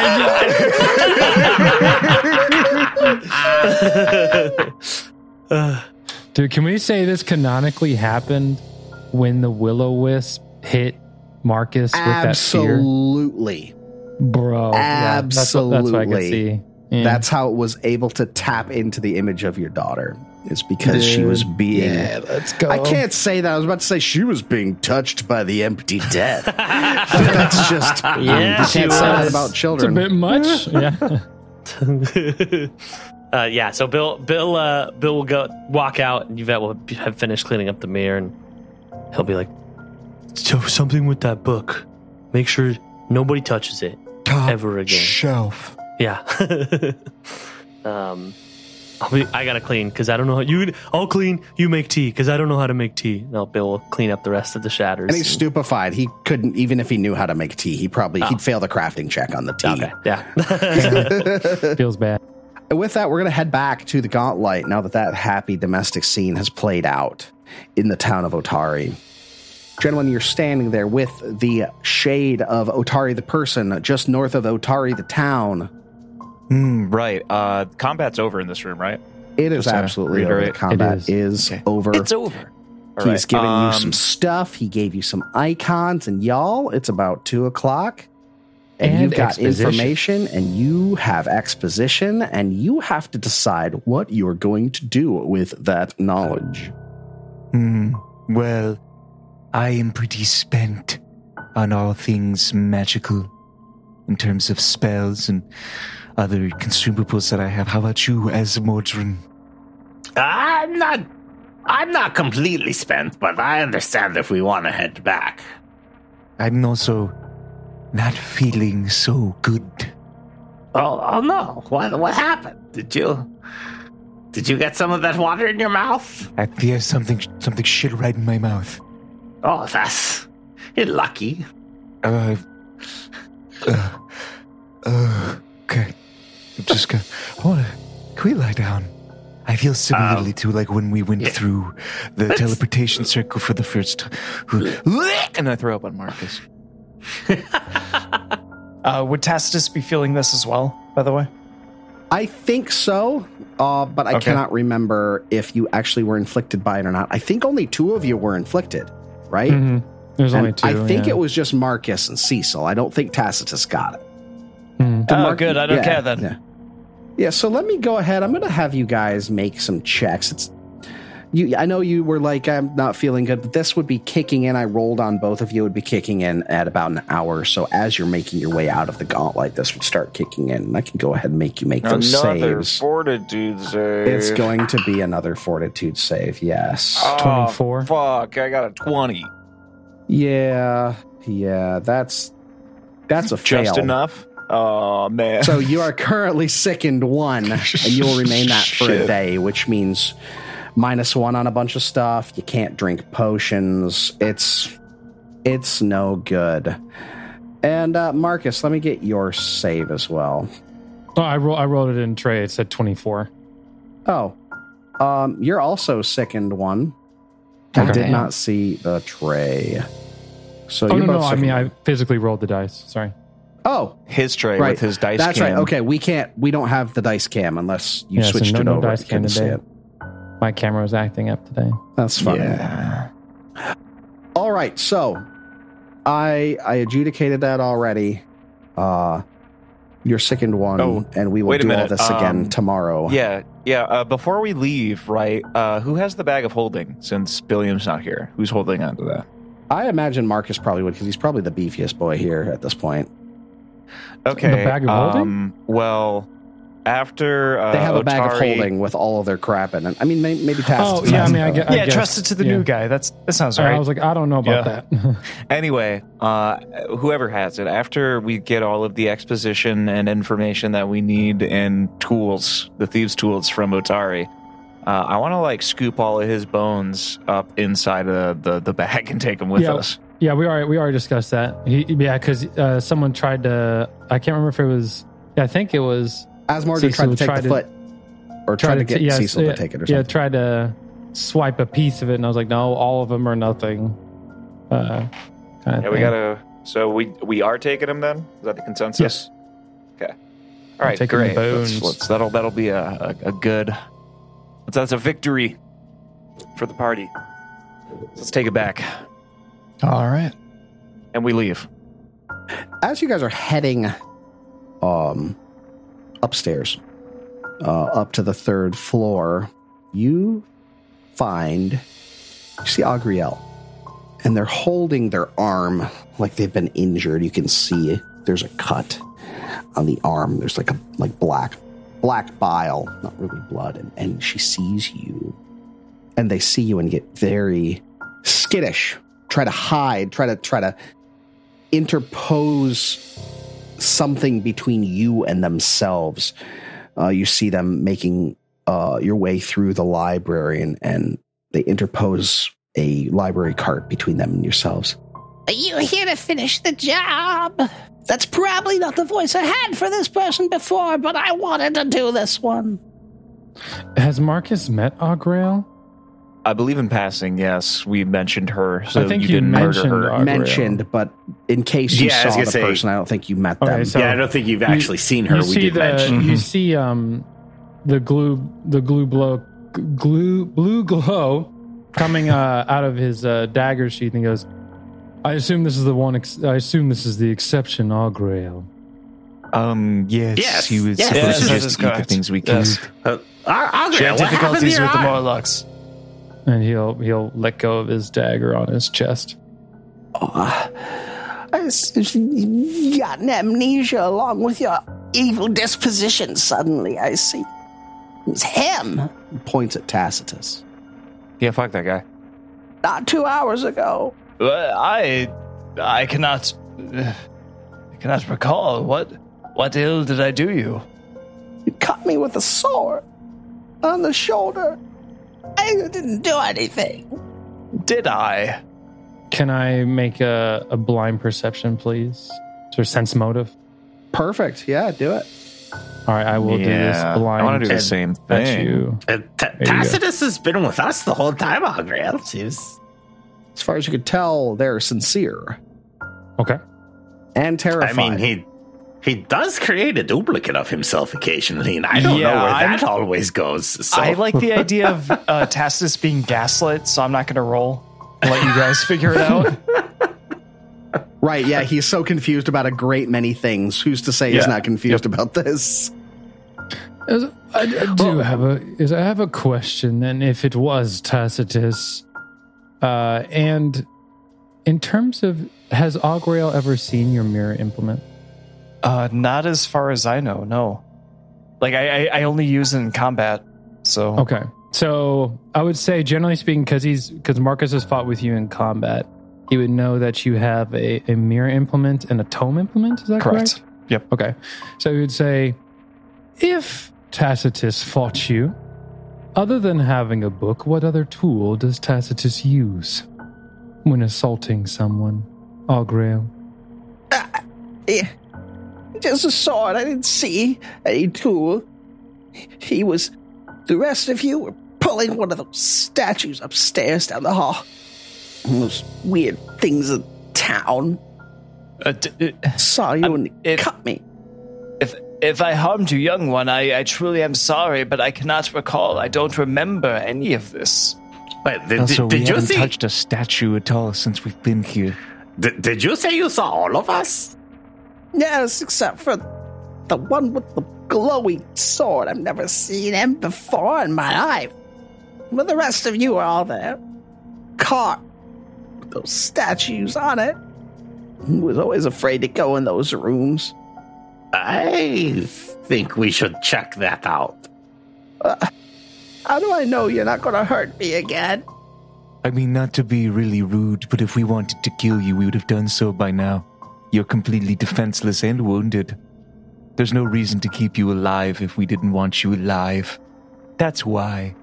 god! Uh, Dude, can we say this canonically happened when the will o wisp hit Marcus with that spear? Absolutely. Bro, yeah, that's what, that's what I could Absolutely. see. Yeah. That's how it was able to tap into the image of your daughter. Is because she was being. let's go. I can't say that. I was about to say she was being touched by the empty death. <laughs> That's just. Yeah, you can't say that was. about It's a bit much. yeah. <laughs> uh, yeah. So Bill, Bill, uh, Bill will go walk out, and Yvette will have finished cleaning up the mirror, and he'll be like, "So something with that book. Make sure nobody touches it Top ever again." Shelf. Yeah. <laughs> um, I'll be, I gotta clean because I don't know how you. I'll clean. You make tea because I don't know how to make tea. No, Bill will clean up the rest of the shatters. and he's stupefied. He couldn't, even if he knew how to make tea, he probably he'd fail the crafting check on the tea. okay. Yeah. <laughs> <laughs> Feels bad. And with that, we're going to head back to the Gauntlight now that that happy domestic scene has played out in the town of Otari. Gentlemen, you're standing there with the shade of Otari the person just north of Otari the town. Hmm, right. Uh, combat's over in this room, right? It is Just absolutely over. Combat It is, is. Okay. over. It's over. All He's right. given you Um, some stuff. He gave you some icons, and y'all, it's about two o'clock. And, And you've got exposition. information, and you have exposition, and you have to decide what you're going to do with that knowledge. Hmm. Well, I am pretty spent on all things magical in terms of spells and other consumables that I have. How about you, Azmordryn? I'm not. I'm not completely spent, but I understand if we want to head back. I'm also not feeling so good. Oh, oh no! What what happened? Did you did you get some of that water in your mouth? I feel something something shit right in my mouth. Oh, that's you're lucky. Uh, uh, uh, okay. I'm just gonna. I wanna. Can we lie down? I feel similarly to like when we went yeah. through the Let's- teleportation circle for the first time. <laughs> and I throw up on Marcus. <laughs> Uh, would Tacitus be feeling this as well, by the way? I think so, uh, but I Okay. cannot remember if you actually were inflicted by it or not. I think only two of you were inflicted, right? Mhm. There's And only two. I think yeah. it was just Marcus and Cecil. I don't think Tacitus got it. Did Oh, good. I don't care then. Yeah. yeah. So let me go ahead. I'm going to have you guys make some checks. It's you. I know you were like, I'm not feeling good, but this would be kicking in. I rolled on both of you. It would be kicking in at about an hour. So as you're making your way out of the Gauntlight, this would start kicking in. And I can go ahead and make you make those Another saves. fortitude save. It's going to be another fortitude save. Yes. Oh, 24. Fuck! I got a twenty. Yeah. Yeah. That's that's a fail. Just enough. Oh man. So you are currently sickened one, and you will remain that for a <laughs> day, which means minus one on a bunch of stuff. You can't drink potions. It's it's no good. And uh, Marcus, let me get your save as well. Oh, I, ro- I wrote it in tray. It said 24. Oh, um, you're also sickened one. I did not see the tray. So Oh, you're no, no. I mean. I physically rolled the dice. Sorry. oh, his tray right. with his dice. That's right. Okay, we can't. We don't have the dice cam unless you Yeah, so switched no- it no dice You couldn't cam see today. It. My camera was acting up today. That's fine. Yeah. All right, so I I adjudicated that already. Uh you're sickened one, Oh, and we will wait a do all minute, this again um, tomorrow. Yeah, yeah. Uh, before we leave, right? Uh, who has the bag of holding? Since Billiam's not here, who's holding on to that? I imagine Marcus probably would because he's probably the beefiest boy here at this point. Okay. The bag of holding? Um, well, after uh, They have a bag of holding with all of their crap in it. I mean, may, maybe Tacitus. Oh, yeah, I mean, I it, get- I yeah, guess. trust it to the Yeah. new guy. That's that sounds right. I was like, I don't know about Yeah. that. <laughs> Anyway, uh, whoever has it, after we get all of the exposition and information that we need and tools, the thieves' tools from Otari, uh, I want to like scoop all of his bones up inside of the, the bag <laughs> and take them with Yeah. us. yeah, we already we already discussed that. He, yeah, because uh, someone tried to. I can't remember if it was. I think it was Azmordryn Cecil tried to take tried the to- foot, or tried to get yeah, Cecil yeah, to take it, or Yeah, something. tried to swipe a piece of it, and I was like, no, all of them are nothing. Uh, kind of Yeah, we gotta. So we we are taking them then. Is that the consensus? Yes. Okay. All right. taking the great. Let's- bones. let's- that'll that'll be a, a, a good. That's, that's a victory for the party. Let's take it back All right. and we leave. As you guys are heading, um, upstairs, uh, up to the third floor, you find you see Augrael, and they're holding their arm like they've been injured. You can see there's a cut on the arm. There's like a like black black bile, not really blood, and, and she sees you, and they see you and get very skittish. Try to hide. Try to try to interpose something between you and themselves. Uh, you see them making uh, your way through the library, and, and they interpose a library cart between them and yourselves. Are you here to finish the job? That's probably not the voice I had for this person before, but I wanted to do this one. Has Marcus met Augrael? I believe in passing, yes, we mentioned her. So I think you you didn't murder mentioned her. Mentioned, but in case you Yeah, saw the say- person, I don't think you met Okay, them. so- yeah, I don't think you've actually seen her. You We see did the mention. you see um the glue the glue blow glue blue glow coming uh, out of his uh, dagger sheath and he goes. I assume this is the one. Ex- I assume this is the exception, Augrael. Um, yes, Yes, he was yes, supposed yes, to just is eat the things we Yes. killed. Uh, Ar- She Argyle, had what happened to difficulties your with the arm? Morlocks. And he'll he'll let go of his dagger on his chest. Oh, uh, I s- you got an amnesia along with your evil disposition suddenly, I see. it's was him Points at Tacitus. Yeah, fuck that guy. not two hours ago. Well, I, I cannot, I cannot recall what, what ill did I do you? You cut me with a sword on the shoulder. I didn't do anything. Did I? Can I make a, a blind perception, please? Or sense motive? Perfect. Yeah, do it. All right, I will do this blind. I want to do the same thing. you. Uh, Ta- There you. Tacitus has been with us the whole time, Argyle. She As far as you could tell, they're sincere Okay. and terrified. I mean, he he does create a duplicate of himself occasionally, and I don't Yeah, know where I'm- that always goes. So. I like the idea of <laughs> uh, Tacitus being gaslit, so I'm not going to roll. I'll let you guys figure it out. <laughs> Right, yeah, he's so confused about a great many things. Who's to say he's not confused about this? Is- I, I do have a is I have a question, and if it was Tacitus, uh, and in terms of has Augrael ever seen your mirror implement? Uh, not as far as I know. No, like I, I, I only use it in combat. So Okay, so I would say generally speaking, because he's because Marcus has fought with you in combat, he would know that you have a, a mirror implement and a tome implement. Is that correct? correct. Yep. Okay. So he would say, if Tacitus fought you, other than having a book, what other tool does Tacitus use when assaulting someone? Augrael. Yeah. Just a sword. I didn't see any tool. He was. The rest of you were pulling one of those statues upstairs down the hall. Those weird things in town. Uh, d- uh, Saw you Um, and it- cut me. if if I harmed you, young one, I, I truly am sorry, but I cannot recall. I don't remember any of this. Wait, did, Also, did, we you haven't see? touched a statue at all since we've been here. Did, did you say you saw all of us? Yes, except for the one with the glowy sword. I've never seen him before in my life. But the rest of you are all there. Caught with those statues on it. I was always afraid to go in those rooms. I think we should check that out. Uh, how do I know you're not going to hurt me again? I mean, not to be really rude, but if we wanted to kill you, we would have done so by now. You're completely defenseless and wounded. There's no reason to keep you alive if we didn't want you alive. That's why.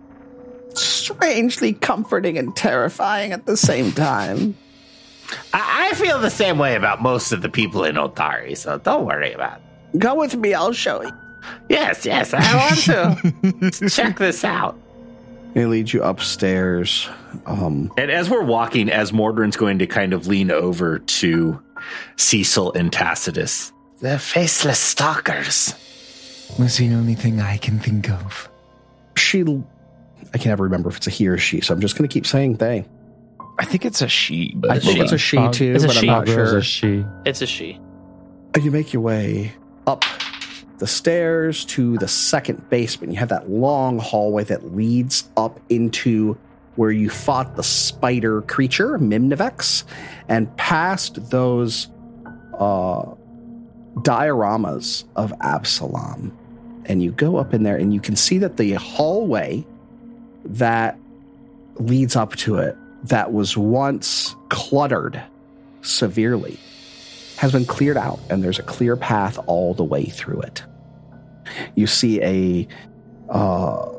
Strangely comforting and terrifying at the same time. I, I feel the same way about most of the people in Otari, so don't worry about it. Go with me, I'll show you. Yes, yes, I want to <laughs> check this out. They lead you upstairs. Um, And as we're walking, Azmordryn's going to kind of lean over to Cecil and Tacitus, they're faceless stalkers. Was the only thing I can think of. she, I can never remember if it's a he or she, so I'm just going to keep saying they. I think it's a she. But I think she. it's a she too, it's a but she. I'm not Girl's sure. a she. It's a she. Oh, you make your way up the stairs to the second basement. You have that long hallway that leads up into where you fought the spider creature, Mimnivex, and past those uh, dioramas of Absalom. And you go up in there and you can see that the hallway that leads up to it, that was once cluttered severely, has been cleared out, and there's a clear path all the way through it. You see a uh,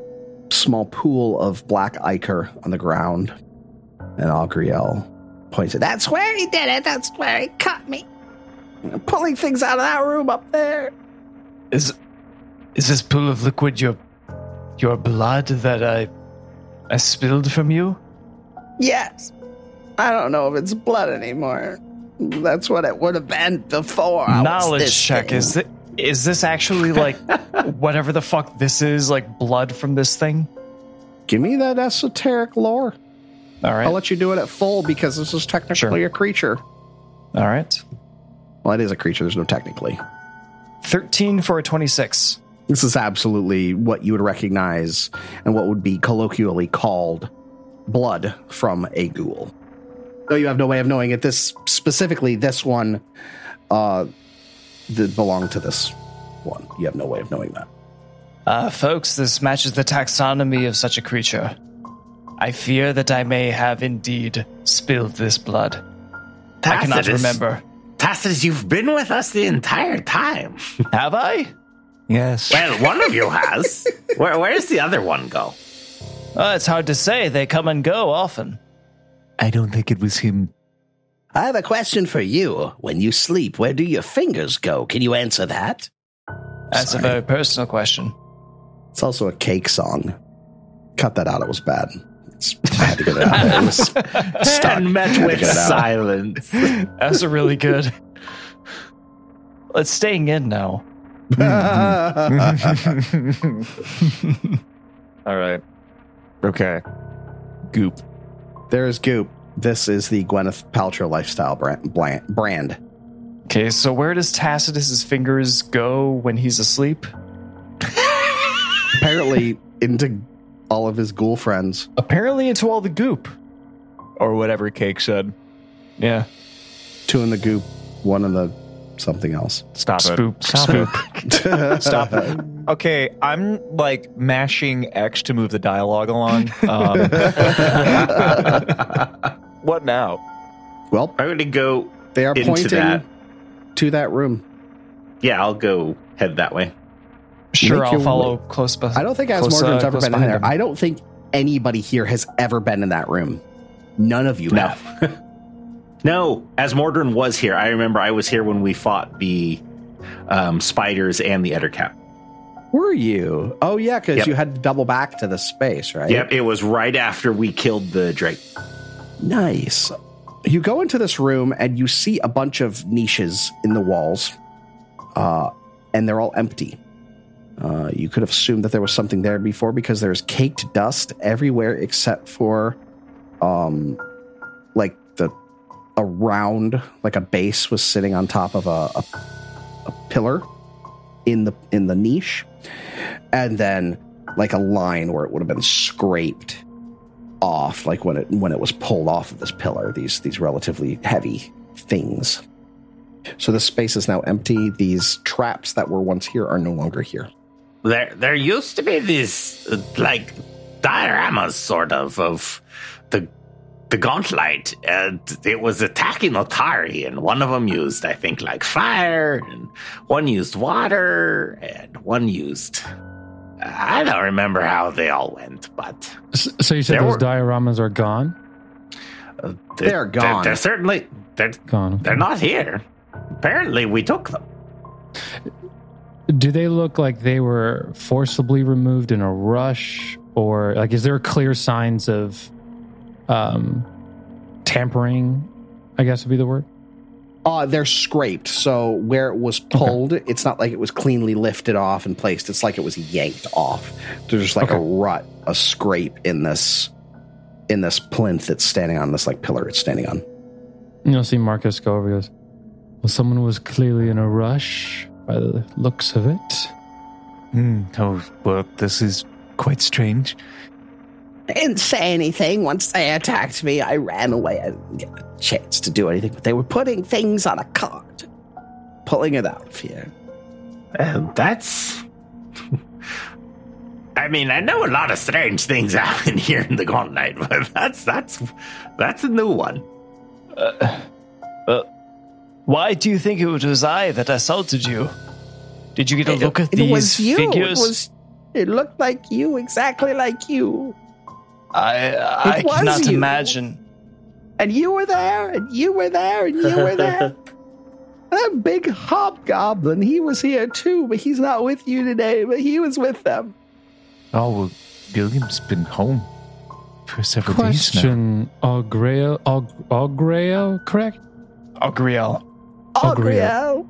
small pool of black ichor on the ground, and Augrael points at. That's where he did it. That's where he cut me. Pulling things out of that room up there. Is is this pool of liquid your your blood that I I spilled from you? Yes. I don't know if it's blood anymore. That's what it would have been before. I was Knowledge this check. thing. Is this is this actually like <laughs> whatever the fuck this is? Like blood from this thing? Give me that esoteric lore. All right. I'll let you do it at full because this is technically Sure. a creature. All right. Well, it is a creature. There's no technically. Thirteen for a twenty-six. This is absolutely what you would recognize and what would be colloquially called blood from a ghoul. Though you have no way of knowing it, this specifically, this one, uh, that belong to this one. You have no way of knowing that. Uh, folks, this matches the taxonomy of such a creature. I fear that I may have indeed spilled this blood. I cannot remember. Tacitus, you've been with us the entire time. <laughs> Have I? Yes. Well, one of you has. <laughs> Where, where's the other one go? Uh, it's hard to say. They come and go often. I don't think it was him. I have a question for you. When you sleep, where do your fingers go? Can you answer that? That's Sorry. a very personal question. It's also a cake song. Cut that out. It was bad. It's, I had to get it out. There. It was <laughs> stuck. And met with get it out. silence. <laughs> That's a really good. It's staying in now. <laughs> All right. Okay. Goop. There's Goop. This is the Gwyneth Paltrow lifestyle brand. brand. Okay, so where does Tacitus's fingers go when he's asleep? Apparently, into all of his ghoul friends. Apparently into all the goop. Or whatever Cake said. Yeah. Two in the Goop, one in the something else. Stop Spoop. it. Stop Spoop. it. Stop it. Okay, I'm like mashing X to move the dialogue along. Um, <laughs> what now? Well, I'm going to go. they are Into pointing that. to that room. Yeah, I'll go head that way. Sure, Make I'll follow way. close behind. I don't think close, Azmordryn's uh, ever been in behind there. him. I don't think anybody here has ever been in that room. None of you No. have. <laughs> No, Azmordryn was here, I remember I was here when we fought the um, spiders and the Ettercap. Were you? Oh, yeah, because Yep. you had to double back to the space, right? Yep, it was right after we killed the Drake. Nice. You go into this room and you see a bunch of niches in the walls, uh, and they're all empty. Uh, you could have assumed that there was something there before because there's caked dust everywhere except for, um, like the a round, like a base was sitting on top of a, a, a pillar in the in the niche, and then like a line where it would have been scraped off, like when it when it was pulled off of this pillar. These these relatively heavy things. So the space is now empty. These traps that were once here are no longer here. There, there used to be these like dioramas, sort of, of the the Gauntlight, and it was attacking Otari, and one of them used, I think, like fire, and one used water, and one used. I don't remember how they all went, but S- So you said those were- dioramas are gone? uh, They're gone. They're, certainly they're Gone. okay. they're not here. Apparently, we took them. Do they look like they were forcibly removed in a rush, or like is there clear signs of um, tampering? I guess would be the word. Uh, they're scraped. So where it was pulled, it's not like it was cleanly lifted off and placed. It's like it was yanked off. There's just like a rut, a scrape in this in this plinth that's standing on this like pillar it's standing on. You'll see Marcus go over. He goes, "Well, someone was clearly in a rush by the looks of it." Hmm. Oh, well, this is quite strange. I didn't say anything. Once they attacked me, I ran away. I didn't get a chance to do anything, but they were putting things on a cart, pulling it out of here. Uh, that's. <laughs> I mean, I know a lot of strange things <laughs> happen here in the Gauntlight, but that's that's that's a new one. Why do you think it was I that assaulted you? Did you get a It- look at it these was you. figures? It was. It looked like you, exactly like you. I I cannot you. imagine. And you were there, and you were there, and you were there. <laughs> that big hobgoblin, he was here too, but he's not with you today, but he was with them. Oh, well, William's been home for several days now. Question: Augrael, Aug- Augrael, correct? Agriel. Agriel. Agriel.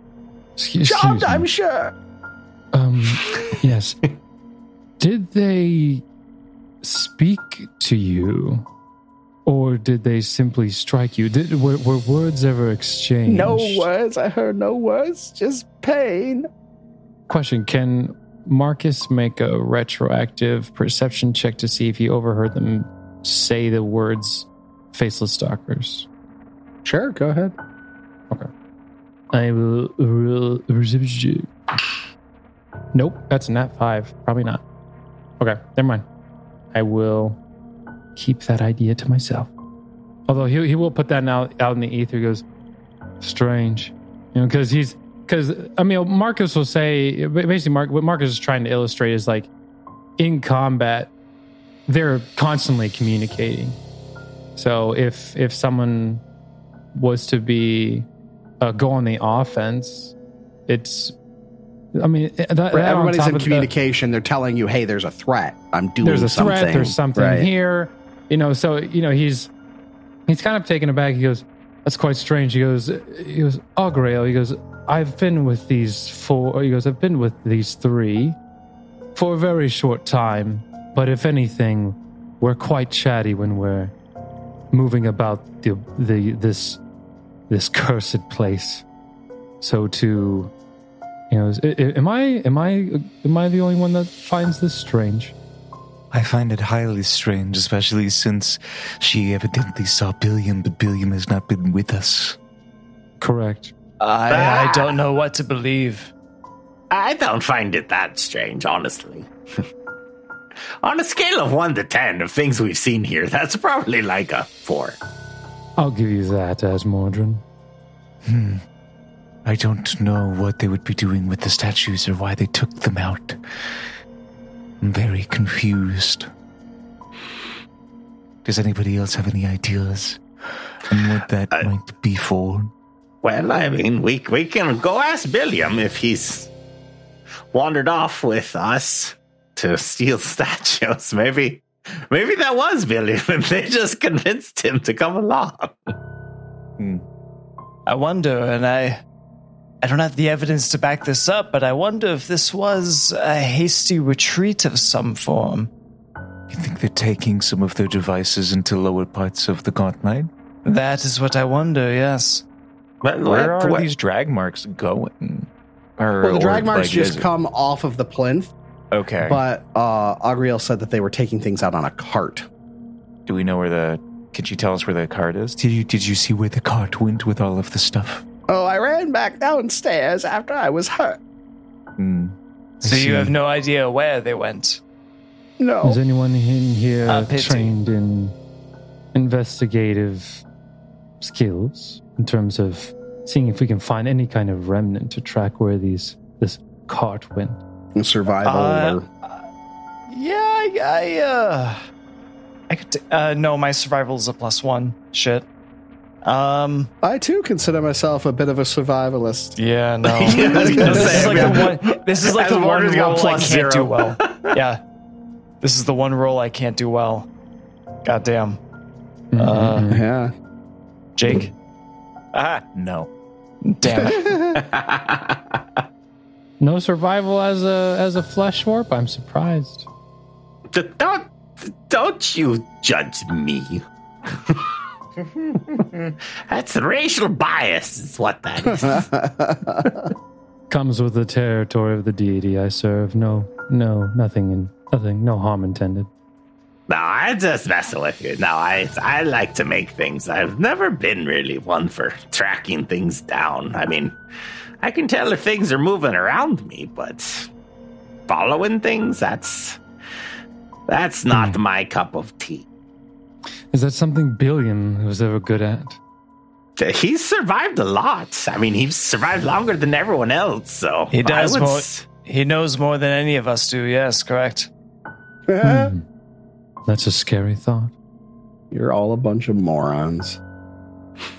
Excuse, Charmed, excuse me. I'm sure. Um, yes. <laughs> Did they speak to you, or did they simply strike you? Did were, were words ever exchanged? No words. I heard no words, just pain. Question: Can Marcus make a retroactive perception check to see if he overheard them say the words "faceless stalkers"? Sure, go ahead. Okay. I will. will nope, that's a nat five. Probably not. Okay, never mind. I will keep that idea to myself. Although he he will put that out out in the ether. He goes strange, you know, because he's because I mean Marcus will say basically Mark what Marcus is trying to illustrate is like in combat they're constantly communicating. So if if someone was to be uh, go on the offense, it's. I mean, that, that Right, on everybody's in of the- communication. They're telling you, "Hey, there's a threat. I'm doing something. there's a something. threat. There's something Right. here. You know, so you know he's he's kind of taken aback. He goes, "That's quite strange." He goes, "He goes, oh, Grail." He goes, "I've been with these four. He goes, "I've been with these three for a very short time, but if anything, we're quite chatty when we're moving about the the this this <laughs> cursed place. So to you know, is- i- i- am I am I am I the only one that finds this strange?" I find it highly strange, especially since she evidently saw Billiam, but Billiam has not been with us. Correct. I I don't know what to believe. I don't find it that strange, honestly. <laughs> On a scale of one to ten of things we've seen here, that's probably like a four. I'll give you that, Azmordryn. Hmm. I don't know what they would be doing with the statues or why they took them out. I'm very confused. Does anybody else have any ideas on what that I- might be for? Well, I mean, we we can go ask Billiam if he's wandered off with us to steal <laughs> statues. Maybe, maybe that was Billiam, <laughs> and they just convinced him to come along. Hmm. I wonder, and I I don't have the evidence to back this up, but I wonder if this was a hasty retreat of some form. You think they're taking some of their devices into lower parts of the Gauntlight? That is what I wonder, yes. But Where what- are what- these drag marks going? Or, Well, the or, drag marks like, just is it- come off of the plinth, Okay. but uh, Augrael said that they were taking things out on a cart. Do we know where the? Could you tell us where the cart is? Did you Did you see where the cart went with all of the stuff? Oh, I ran back downstairs after I was hurt. Hmm. I So you have no idea where they went. No. Is anyone in here Uh, trained in investigative skills in terms of seeing if we can find any kind of remnant to track where these this cart went? Survival Uh, or Yeah, I, I uh, I could. T- uh, no, my survival is a plus one. Shit. Um. I too consider myself a bit of a survivalist. Yeah. No. <laughs> <laughs> Yeah, I was gonna this is like yeah. the one. This is like As the one Warner's got I can't zero. do well. <laughs> Yeah. This is the one role I can't do well. God damn. Uh. Yeah. Jake. Ah, no. Damn it. no survival as a as a fleshwarp. I'm surprised. D- Don't, don't you judge me. <laughs> That's racial bias, is what that is. <laughs> Comes with the territory of the deity I serve. No, no, nothing, in, nothing, no harm intended. No, I'm just messing with you. No, I I like to make things. I've never been really one for tracking things down. I mean, I can tell if things are moving around me, but following things that's that's not hmm. my cup of tea. Is that something Billiam was ever good at? He's survived a lot. I mean, he's survived longer than everyone else. So He does more- s- He knows more than any of us do. Yes, correct. Hmm. That's a scary thought. You're all a bunch of morons.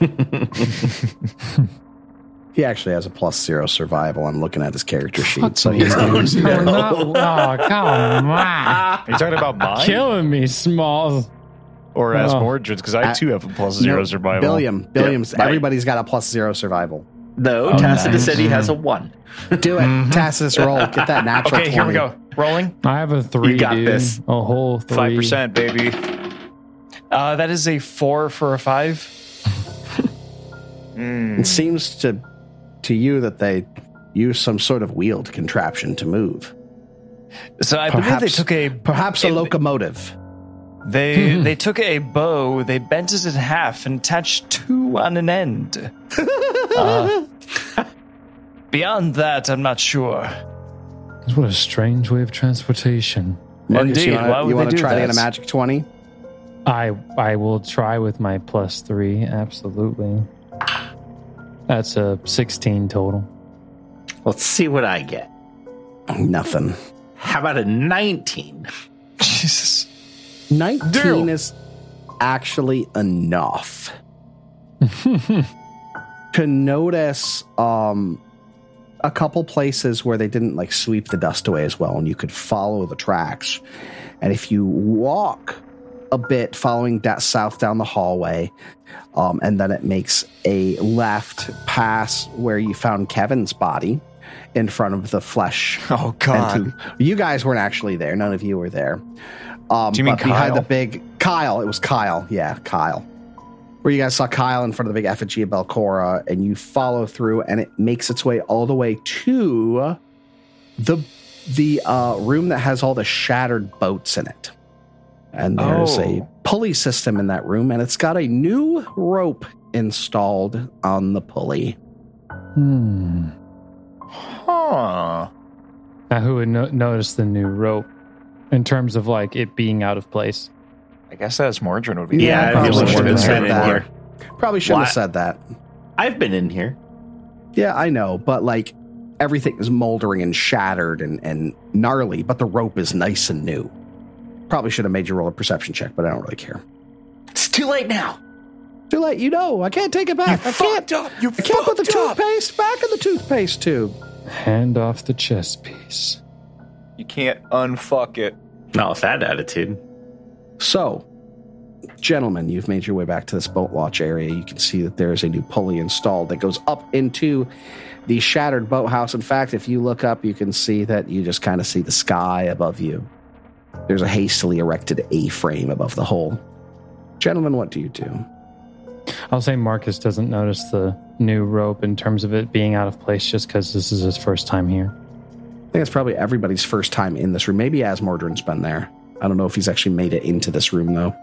<laughs> He actually has a plus zero survival. I'm looking at his character sheet, so he's Oh, not no. oh, come on. Are you talking about <laughs> mine Killing me, Smalls. Or as Oh. Mordred's? Because I too have a plus zero No, survival. Billiam, Billiam's. Yeah, right. everybody's got a plus zero survival. no, Oh, Tacitus nice. said he has a mm-hmm. one. Do it, mm-hmm. Tacitus. Roll. Get that <laughs> natural. Okay, here we go. Rolling. I have a three, got dude. this. A whole three. Five percent, baby. Uh, that is a four for a five. Hmm. It seems to to you that they use some sort of wheeled contraption to move. So I believe they Perhaps- took a Perhaps a It- locomotive. They they took a bow, they bent it in half and attached two on an end. <laughs> Uh, beyond that, I'm not sure. What a strange way of transportation. Marcus, Indeed, you wanna, would you they wanna do try to get a magic twenty? I I will try with my plus three. Absolutely. That's a sixteen total. Let's see what I get. Nothing. How about a 19? <laughs> Jesus. 19 is actually enough <laughs> to notice um, a couple places where they didn't like sweep the dust away as well and you could follow the tracks and if you walk a bit following that south down the hallway um, and then it makes a left pass where you found kevin's body in front of the flesh Oh God. you guys weren't actually there. None of you were there. Um, Do you mean but behind the big Kyle? It was Kyle. Yeah, Kyle. Where you guys saw Kyle in front of the big effigy of Belcorra, and you follow through, and it makes its way all the way to the the uh, room that has all the shattered boats in it. And there's a Oh. pulley system in that room, and it's got a new rope installed on the pulley. Hmm. Huh. Now, who would no- notice the new rope in terms of like it being out of place? I guess that's Mordred would be. Yeah, Yeah, probably I feel shouldn't have been said in that. here. Probably shouldn't have said that. I've been in here. Yeah, I know, but like everything is moldering and shattered and, and gnarly, but the rope is nice and new. Probably should have made you roll a perception check, but I don't really care. It's too late now. Too late, you know. I can't take it back. I can't. up. You I can't put the toothpaste back in the toothpaste tube. Hand off the chess piece. You can't unfuck it. Not with that attitude. So, gentlemen, you've made your way back to this boat watch area. You can see that there is a new pulley installed that goes up into the shattered boathouse. In fact, if you look up, you can see that you just kind of see the sky above you. There's a hastily erected A frame above the hole. Gentlemen, what do you do? I'll say Marcus doesn't notice the new rope in terms of it being out of place just because this is his first time here. I think it's probably everybody's first time in this room. Maybe Azmordryn's been there. I don't know if he's actually made it into this room, though.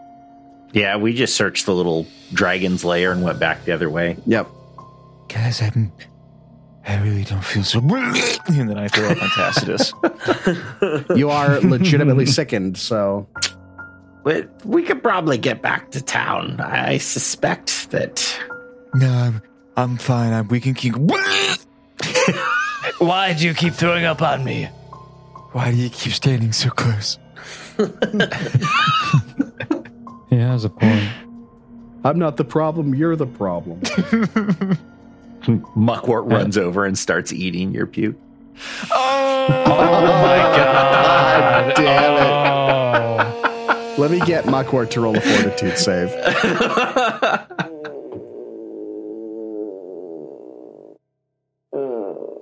Yeah, we just searched the little dragon's lair and went back the other way. Yep. Guys, I'm. I really don't feel so. <laughs> And then I throw up on Tacitus. <laughs> You are legitimately sickened, so We, we could probably get back to town. I suspect that. No, I'm. I'm fine. I'm, we can keep. <laughs> Why do you keep throwing up on me? Why do you keep standing so close? He has a point. I'm not the problem, you're the problem. <laughs> Muckwort runs over and starts eating your puke. Oh, oh my god! <laughs> Damn it. Oh. Let me get Muckwort to roll a fortitude save. <laughs>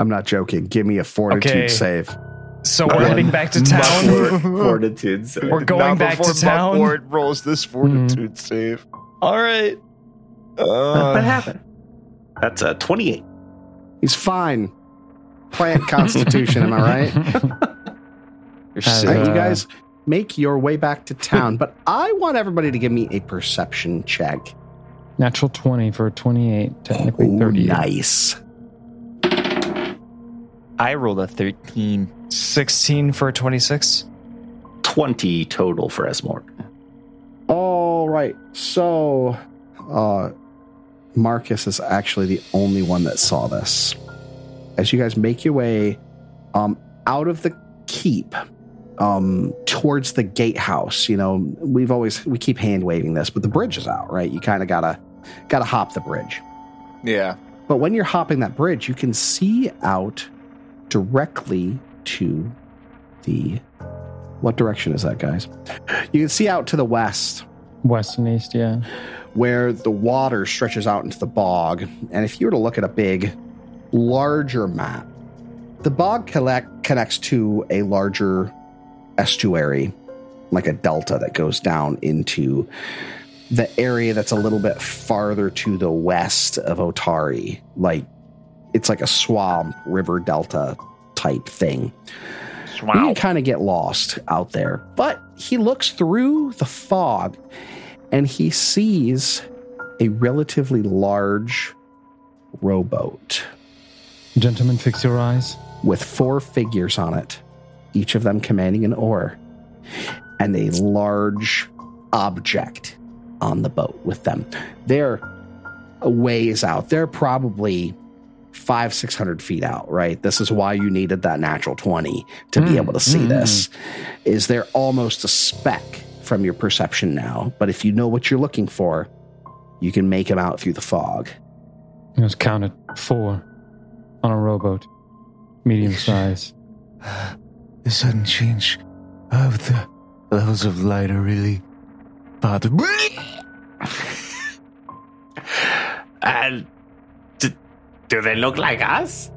I'm not joking. Give me a fortitude Okay. save. So we're heading back to town. Fortitude. save. We're going back to town. Muckwort rolls this fortitude save. All right. Uh, what happened? That's a 28. He's fine. Plant constitution, am I right? <laughs> you're Has, sick. All right, you Uh, guys make your way back to town, but I want everybody to give me a perception check. Natural 20 for 28, technically Ooh, 30. nice. I rolled a 13. 16 for 26. 20 total for Esmorg. All right. So, uh, Marcus is actually the only one that saw this. As you guys make your way um, out of the keep um, towards the gatehouse, you know, we've always we keep hand waving this, but the bridge is out, right? You kind of gotta gotta hop the bridge. Yeah. But when you're hopping that bridge, you can see out directly to the what direction is that, guys? You can see out to the west West and East, yeah. where the water stretches out into the bog. And if you were to look at a big, larger map, the bog collect, connects to a larger estuary, like a delta that goes down into the area that's a little bit farther to the west of Otari. Like it's like a swamp river delta type thing. You can kind of get lost out there. But he looks through the fog and he sees a relatively large rowboat Gentlemen, fix your eyes. with four figures on it, each of them commanding an oar, and a large object on the boat with them. They're a ways out. They're probably five, six hundred feet out, right? This is why you needed that natural 20 to be Mm, able to see mm, this. Is they're almost a speck from your perception now. But if you know what you're looking for, you can make them out through the fog. It was counted four on a rowboat, medium size. <sighs> The sudden change of the levels of light are really bothered. <laughs> And d- do they look like us?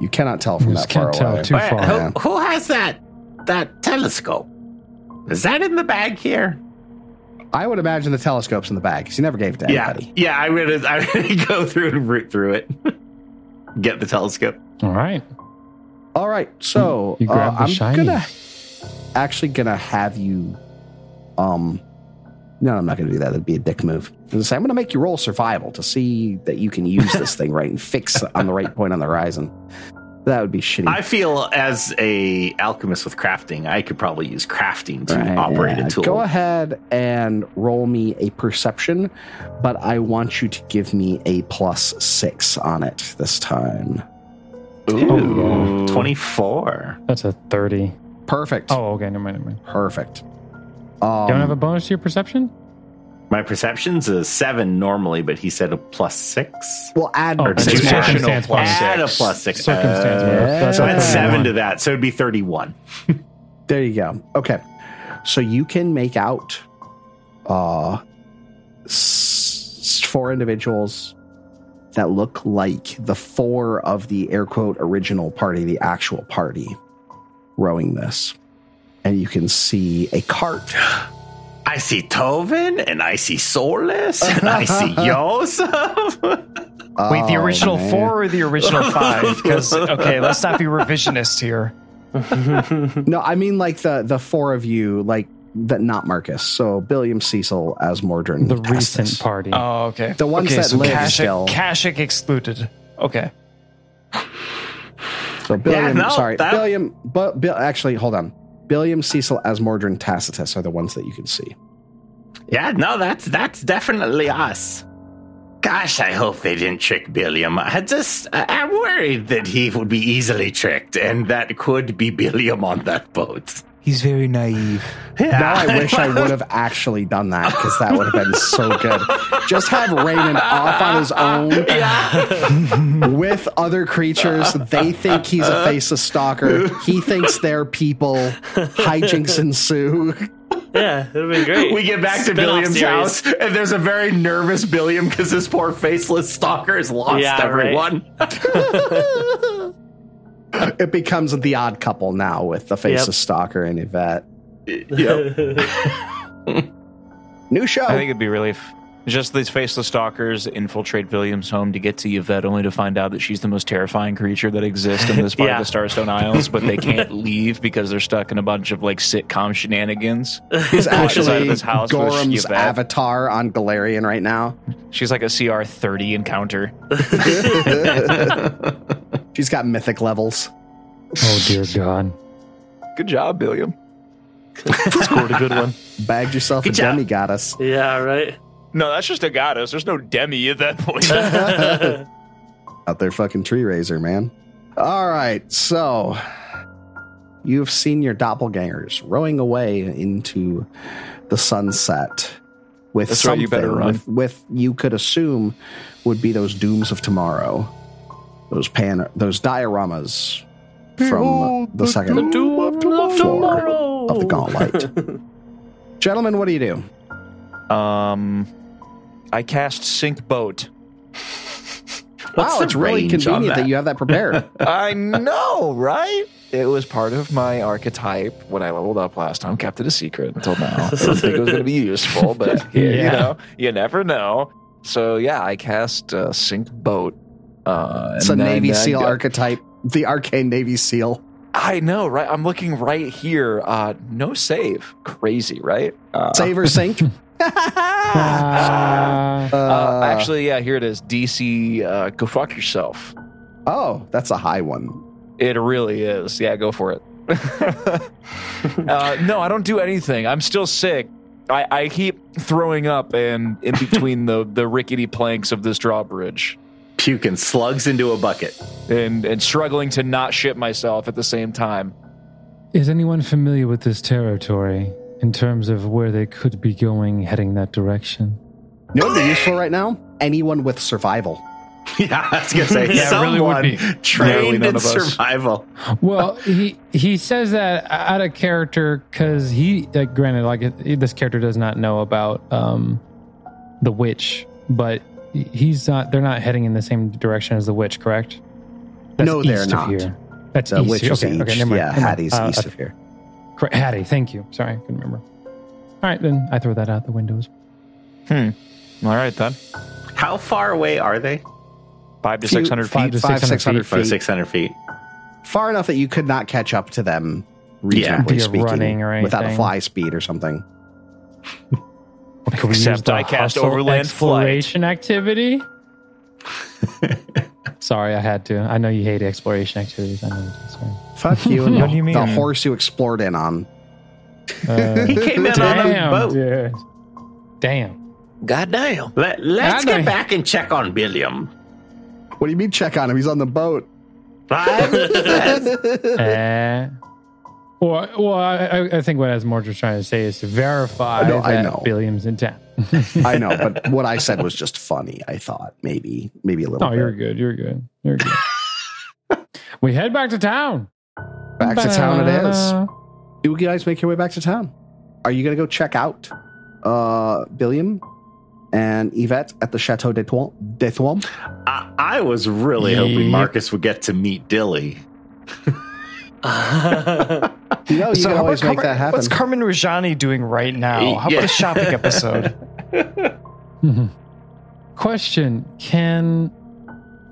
You cannot tell from You that far can't tell away. too Wait, far. who, Yeah. who has that that telescope? Is that in the bag here? I would imagine the telescope's in the bag because you never gave it to anybody. Yeah, yeah. I'm gonna I'm gonna go through and root through it. <laughs> Get the telescope. All right. All right, so You uh, the I'm shiny. gonna actually gonna have you. Um, no, I'm not gonna do that. That'd be a dick move. I'm gonna say I'm gonna make you roll survival to see that you can use this <laughs> thing right and fix on the right point on the horizon. That would be shitty. I feel as a alchemist with crafting, I could probably use crafting to Right, operate yeah. a tool. Go ahead and roll me a perception, but I want you to give me a plus six on it this time. Ooh, 24. That's a 30. Perfect. Oh, okay. Never mind. Never mind. perfect. Um, You don't have a bonus to your perception? My perception's a seven normally, but he said a plus six. We'll add Oh, Or that's two a additional circumstance plus bonus. Add a six. plus six. Circumstance Uh, bonus. That's so add seven to that. So it'd be 31. <laughs> There you go. Okay. So you can make out uh s- four individuals that look like the four of the air quote original party, the actual party rowing this. And you can see a cart. <gasps> I see Tovin, and I see Solus, and I see <laughs> Yosef. <laughs> Wait, the Oh, original man. four or the original <laughs> five? Because okay, let's not be revisionist here. No, I mean like the the four of you, like that not Marcus. So Billiam Cecil Azmordryn. The Tacitus. recent party. Oh, okay. The ones okay, that so live Kashyyyk, still. Kashyyyk excluded. Okay. So Billiam, no, sorry, that- Billiam. But Bill, actually, hold on. Billiam Cecil Azmordryn Tacitus are the ones that you can see. Yeah, no, that's that's definitely us. Gosh, I hope they didn't trick Billiam. I just, I'm worried that he would be easily tricked, and that could be Billiam on that boat. He's very naive. Yeah. Now I wish I would have actually done that because that would have been so good. Just have Raymond off on his own <laughs> with other creatures. They think he's a faceless stalker. He thinks they're people. Hijinks ensue. Yeah, it'd be great. We get back to Spin-off Billiam's house, and there's a very nervous Billiam because this poor faceless stalker has lost Yeah, right. <laughs> everyone. <laughs> It becomes the odd couple now with the faceless stalker and Yvette. <laughs> New show. I think it'd be really f- just these faceless stalkers infiltrate William's home to get to Yvette, only to find out that she's the most terrifying creature that exists in this part <laughs> Yeah. of the Starstone Isles. But they can't leave because they're stuck in a bunch of like sitcom shenanigans. He's actually of this house Gorham's Yvette. avatar on Golarion right now. She's like a CR thirty encounter. She's got mythic levels. Oh dear God. Good job, William. <laughs> Scored a good one. Bagged yourself Good a job. demi goddess. Yeah, right. No, that's just a goddess. There's no demi at that point. <laughs> <laughs> Out there fucking tree raiser, man. All right, so you've seen your doppelgangers rowing away into the sunset with That's right, something you better run. With, with you could assume would be those dooms of tomorrow, those pan, those dioramas from the second floor of the Gauntlight. <laughs> Gentlemen, what do you do? um, I cast sink boat. wow, it's really convenient that? that? you have that prepared. <laughs> I know, right? It was part of my archetype when I leveled up last time. Kept it a secret until now. I didn't think it was going to be useful, but <laughs> yeah, you know, you never know. So yeah, I cast uh, sink boat. Uh, it's a then Navy I SEAL got- archetype, the arcane Navy SEAL. I know, right? I'm looking right here. Uh, no save. Crazy, right? Uh, Save or sink? <laughs> Ah. Uh, actually, yeah, here it is. DC, uh, go fuck yourself. oh, that's a high one. It really is. Yeah, go for it. <laughs> uh, no, I don't do anything. I'm still sick. I, I keep throwing up and in between the, the rickety planks of this drawbridge Puking slugs into a bucket. and, and struggling to not shit myself at the same time. Is anyone familiar with this territory in terms of where they could be going heading that direction? You know what would be useful right now? Anyone with survival. <laughs> Yeah, I was gonna say <laughs> Yeah, it really would be. Trained none in survival. Well, <laughs> he he says that out of character because he, like, granted, like this character does not know about um, the witch, but he's not. They're not heading in the same direction as the witch, correct? No, they're east not. Of here. That's The east. witch is okay, east. okay, never mind. yeah, never mind. Hattie's Uh, east uh, of here. correct. Hattie, thank you. Sorry, I couldn't remember. All right, then I throw that out the windows. Hmm. All right, then. How far away are they? Five to 600 feet. Five, 600 six hundred Or feet. six hundred feet. Far enough that you could not catch up to them Yeah. reasonably Via speaking running or without a fly speed or something. Could we Except use I cast hustle overland flight. exploration activity. <laughs> Sorry, I had to. I know you hate exploration activities. I know. you do, Sorry. Fuck you and <laughs> What do you mean? the horse you explored in on. Uh, <laughs> He came in on a boat. dude. Damn. Goddamn. Let, let's I get know. back and check on Billiam. What do you mean check on him? He's on the boat. Uh, well, well, I, I think what Asmorge was trying to say is to verify I know, I that know. Billiam's in town. <laughs> I know, but what I said was just funny. I thought maybe, maybe a little. Oh, you're bit. good. You're good. You're good. <laughs> we head back to town. Back to town it is. You guys make your way back to town. Are you going to go check out uh, Billiam and Yvette at the Chateau de Thouam? De Thouam? I, I was really hoping Marcus would get to meet Dilly. <laughs> You know, you So can always make Carman, that happen. What's Carman Rajani doing right now? How Yeah. about a shopping episode? <laughs> Mhm. Question: Can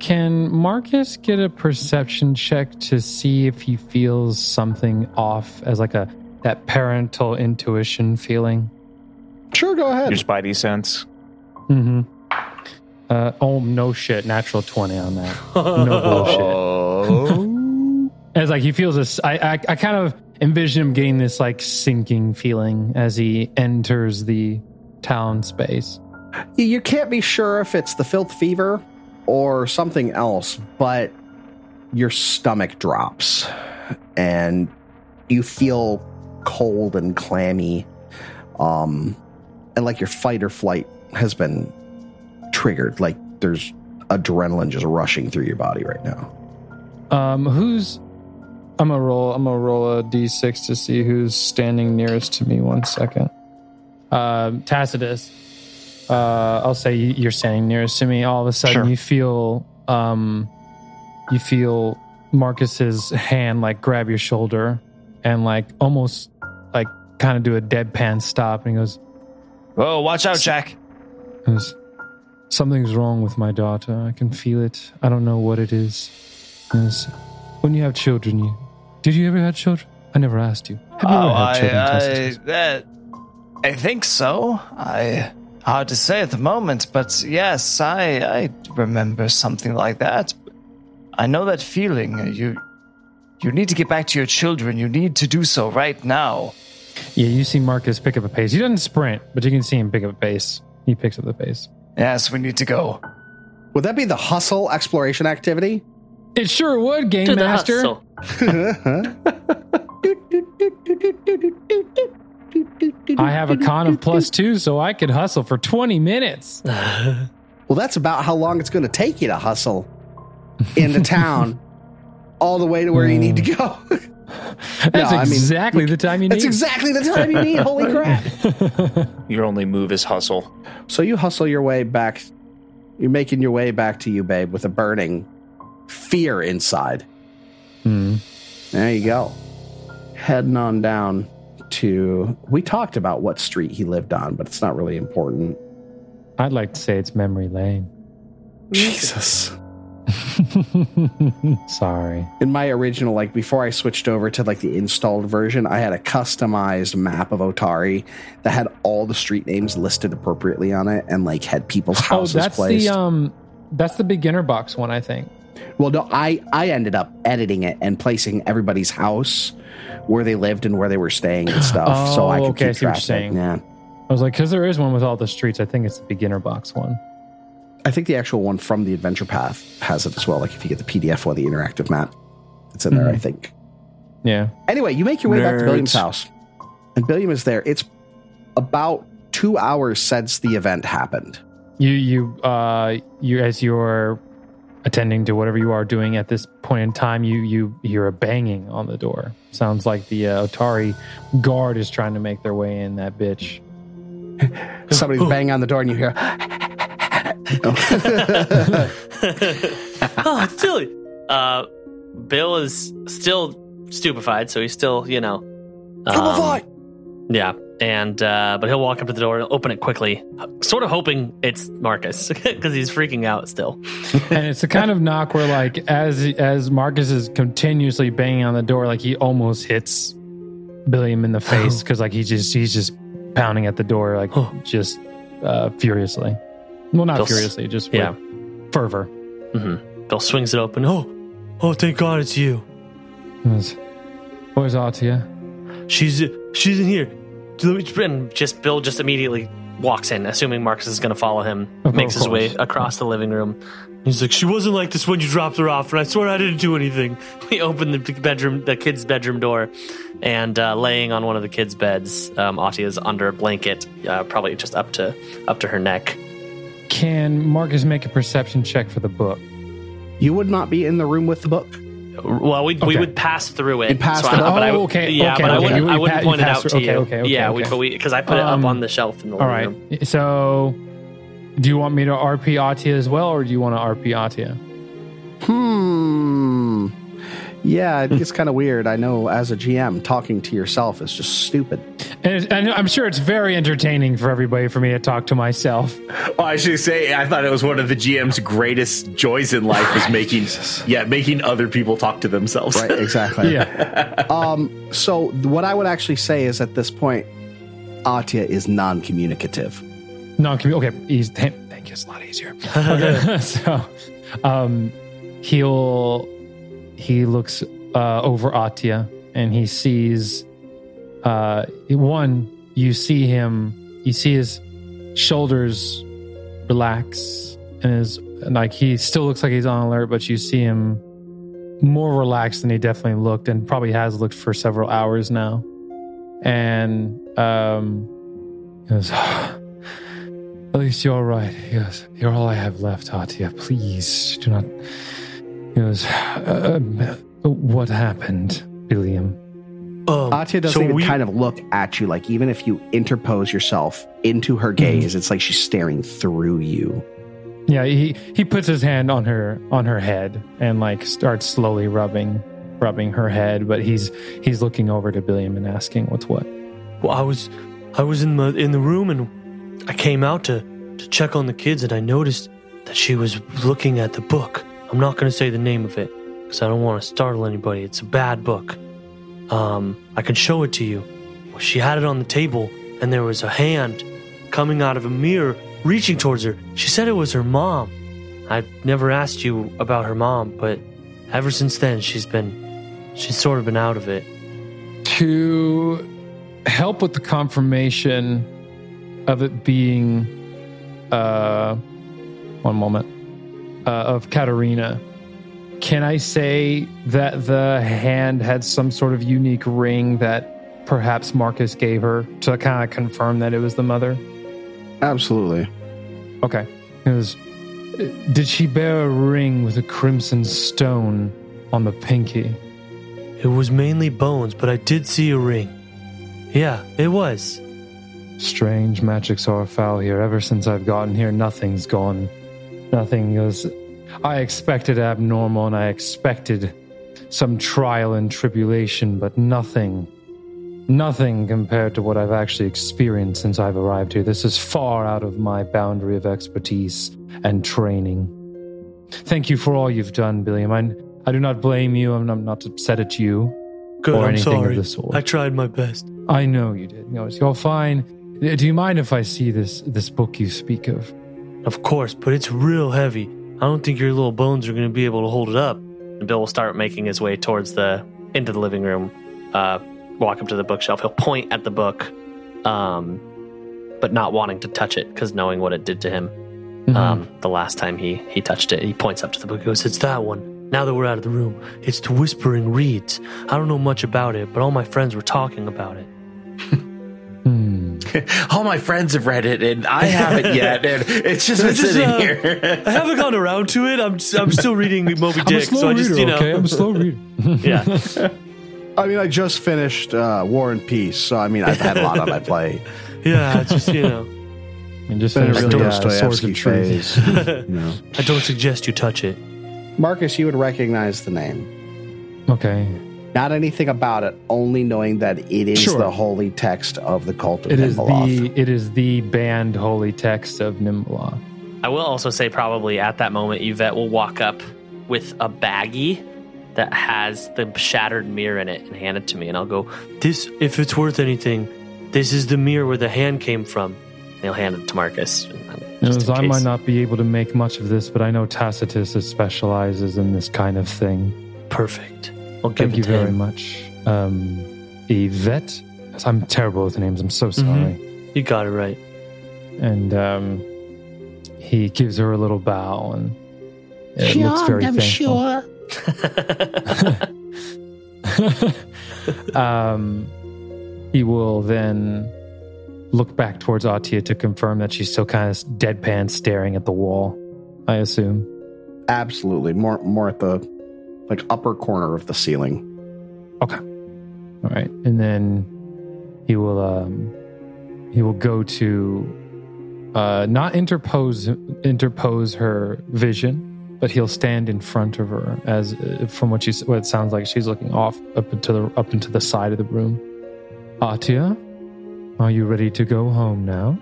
can Marcus get a perception check to see if he feels something off as like a that parental intuition feeling. Sure, go ahead. Your spidey sense. Mm-hmm. Uh, oh no shit! Natural twenty on that. No bullshit. <laughs> As like he feels this. I, I I kind of envision him getting this like sinking feeling as he enters the town space. You can't be sure if it's the filth fever or something else, but your stomach drops and you feel cold and clammy. Um, and like your fight or flight has been triggered. Like there's adrenaline just rushing through your body right now. Um, who's? I'm gonna roll. I'm gonna roll a d6 to see who's standing nearest to me. One second. Uh, Tacitus. Uh, I'll say you're standing nearest to me. All of a sudden, Sure. you feel um, you feel Marcus's hand like grab your shoulder and like almost like kind of do a deadpan stop, and he goes, Whoa, watch out, Jack. goes, Something's wrong with my daughter. I can feel it. I don't know what it is. Yes. When you have children, you did you ever have children? I never asked you. Have you oh, ever had children? I, Tacitus? that, I think so. I hard to say at the moment, but yes, I I remember something like that. I know that feeling. You you need to get back to your children. You need to do so right now. Yeah, you see Marcus pick up a pace. He doesn't sprint, but you can see him pick up a pace. He picks up the pace. Yes, we need to go. Would that be the hustle exploration activity? It sure would, Game To Master. I have a con of plus two, so I could hustle for 20 minutes. <laughs> Well, that's about how long it's going to take you to hustle into town all the way to where you need to go. <laughs> That's I mean, exactly the time you need. That's exactly the time you need. Holy crap. <laughs> Your only move is hustle. So you hustle your way back. You're making your way back to you, babe, with a burning fear inside. Hmm. There you go. Heading on down to. We talked about what street he lived on, but it's not really important. I'd like to say it's memory lane. Jesus. <laughs> Sorry. In my original, like before I switched over to like the installed version, I had a customized map of Otari that had all the street names listed appropriately on it and like had people's houses oh, that's placed. the um, that's the beginner box one, I think. Well, no, I I ended up editing it and placing everybody's house where they lived and where they were staying and stuff, <gasps> so I Oh, could okay, I keep see track. you're of it. saying. Yeah, I was like, because there is one with all the streets. I think it's the beginner box one. I think the actual one from the Adventure Path has it as well. Like if you get the PDF or the interactive map, it's in there. Mhm. I think. Yeah. Anyway, you make your way back to Nerds. Billiam's house, and Billiam is there. It's about two hours since the event happened. You you uh you as you're attending to whatever you are doing at this point in time, you you hear a banging on the door. Sounds like the uh, Otari guard is trying to make their way in. That bitch. <laughs> Somebody's banging on the door, and you hear. <laughs> oh, it's silly. Uh, Bill is still stupefied, so he's still, you know. um, Yeah, and uh, but he'll walk up to the door and open it quickly, sort of hoping it's Marcus <laughs> because he's freaking out still. <laughs> and it's the kind of knock where like as as Marcus is continuously banging on the door, like he almost hits Billiam in the <gasps> face because like he just he's just pounding at the door like just uh, furiously. Well, not furiously, just yeah. fervor. hmm Bill swings it open. Oh, oh, thank God it's you. Where's where's Atia? She's she's in here. And just Bill just immediately walks in, assuming Marcus is going to follow him. Of makes his way across the living room. He's like, she wasn't like this when you dropped her off, and I swear I didn't do anything. <laughs> We open the bedroom, the kid's bedroom door, and uh, laying on one of the kids' beds, um, Ati is under a blanket, uh, probably just up to up to her neck. Can Marcus make a perception check for the book? You would not be in the room with the book. Well, we, we would pass through it. You'd pass so the I, book? but I, Oh, okay, Yeah, okay, but I wouldn't, I wouldn't pa- point it pass out to you. okay, okay, okay, yeah, okay. we, but we because I put it Um, up on the shelf in the All living right. room. So, do you want me to RP Atia as well, or do you want to RP Atia? Hmm. Yeah, it's kind of weird. I know as a GM, talking to yourself is just stupid. And, and I'm sure it's very entertaining for everybody for me to talk to myself. Oh, I should say, I thought it was one of the GM's greatest joys in life was making, yeah, making other people talk to themselves. Right, exactly. Yeah. <laughs> Um, so what I would actually say is at this point, Atia is non-communicative. Non-communicative. Okay, he's thank thank you. It's a lot easier. <laughs> Okay, <laughs> so um, he'll he looks uh, over Atia and he sees uh, one. You see him. You see his shoulders relax and his like he still looks like he's on alert, but you see him more relaxed than he definitely looked and probably has looked for several hours now. And um, goes, At least you're all right. He goes, You're all I have left, Atia. Please do not. He goes, uh, What happened, William? Um, Atia doesn't so even we- kind of look at you. Like even if you interpose yourself into her gaze, it's like she's staring through you. Yeah, he, he puts his hand on her on her head and like starts slowly rubbing rubbing her head, but he's he's looking over to William and asking what's what. Well, I was, I was in the in the room and I came out to to check on the kids and I noticed that she was looking at the book. I'm not going to say the name of it because I don't want to startle anybody. It's a bad book. Um, I can show it to you. She had it on the table and there was a hand coming out of a mirror reaching towards her. She said it was her mom. I never asked you about her mom, but ever since then she's been she's sort of been out of it. To help with the confirmation of it being uh one moment uh, of Katarina. Can I say that the hand had some sort of unique ring that perhaps Marcus gave her to kind of confirm that it was the mother? Absolutely. Okay. Because did she bear a ring with a crimson stone on the pinky? It was mainly bones, but I did see a ring. Yeah, it was. Strange magics are foul here. Ever since I've gotten here, nothing's gone. Nothing is. I expected abnormal and I expected some trial and tribulation, but nothing. Nothing compared to what I've actually experienced since I've arrived here. This is far out of my boundary of expertise and training. Thank you for all you've done, Billiam. I, I do not blame you. I'm not, not upset at you Good, or I'm anything sorry. of the sort. I tried my best. I know you did. No, you're fine. Do you mind if I see this this book you speak of? Of course, but it's real heavy. I don't think your little bones are going to be able to hold it up. And Bill will start making his way towards the into the living room. Uh, walk up to the bookshelf. He'll point at the book, um, but not wanting to touch it because knowing what it did to him. Mhm. Um, the last time he he touched it, he points up to the book. He goes, It's that one. Now that we're out of the room, it's the Whispering Reeds. I don't know much about it, but all my friends were talking about it. <laughs> All my friends have read it, and I haven't <laughs> yet, and it's just been It's just, sitting uh, here. I haven't gone around to it. I'm I'm still reading <laughs> Moby I'm a Dick, slow so I reader, just you know. okay? I'm a slow reader. yeah. I mean, I just finished uh, War and Peace, so I mean, I've had a lot on my plate. Yeah, just you know. And just Been a finished really the, uh, Swords Dostoevsky of Truth. phase. you know. I don't suggest you touch it. Marcus, you would recognize the name. Okay. Not anything about it, only knowing that it is Sure. the holy text of the cult of It is Nhimbaloth. the it is the banned holy text of Nimbla. I will also say probably at that moment Yvette will walk up with a baggie that has the shattered mirror in it and hand it to me, and I'll go. This, if it's worth anything, this is the mirror where the hand came from. And he'll hand it to Marcus. and- and You know, just as I might not be able to make much of this, but I know Tacitus specializes in this kind of thing. Perfect. I'll give Thank you to very him. much. Um, Yvette? I'm terrible with names. I'm so Mm-hmm. sorry. You got it right. And um, he gives her a little bow and it looks very I'm thankful. sure. <laughs> um, he will then look back towards Atia to confirm that she's still kind of deadpan staring at the wall, I assume. Absolutely. More more at the like upper corner of the ceiling. Okay. All right. And then he will um he will go to uh not interpose interpose her vision, but he'll stand in front of her as, from what you, what it sounds like, she's looking off up into the up into the side of the room. Atia, are you ready to go home now?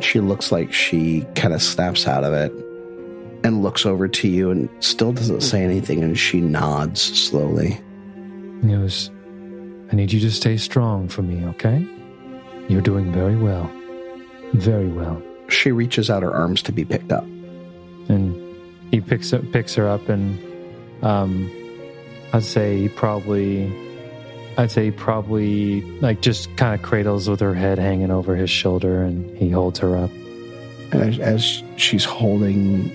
She looks like she kind of snaps out of it and looks over to you and still doesn't say anything and she nods slowly. He goes, I need you to stay strong for me, okay? You're doing very well. Very well. She reaches out her arms to be picked up. And he picks up, picks her up, and um, I'd say he probably, I'd say he probably like just kind of cradles with her head hanging over his shoulder, and he holds her up. As, as she's holding,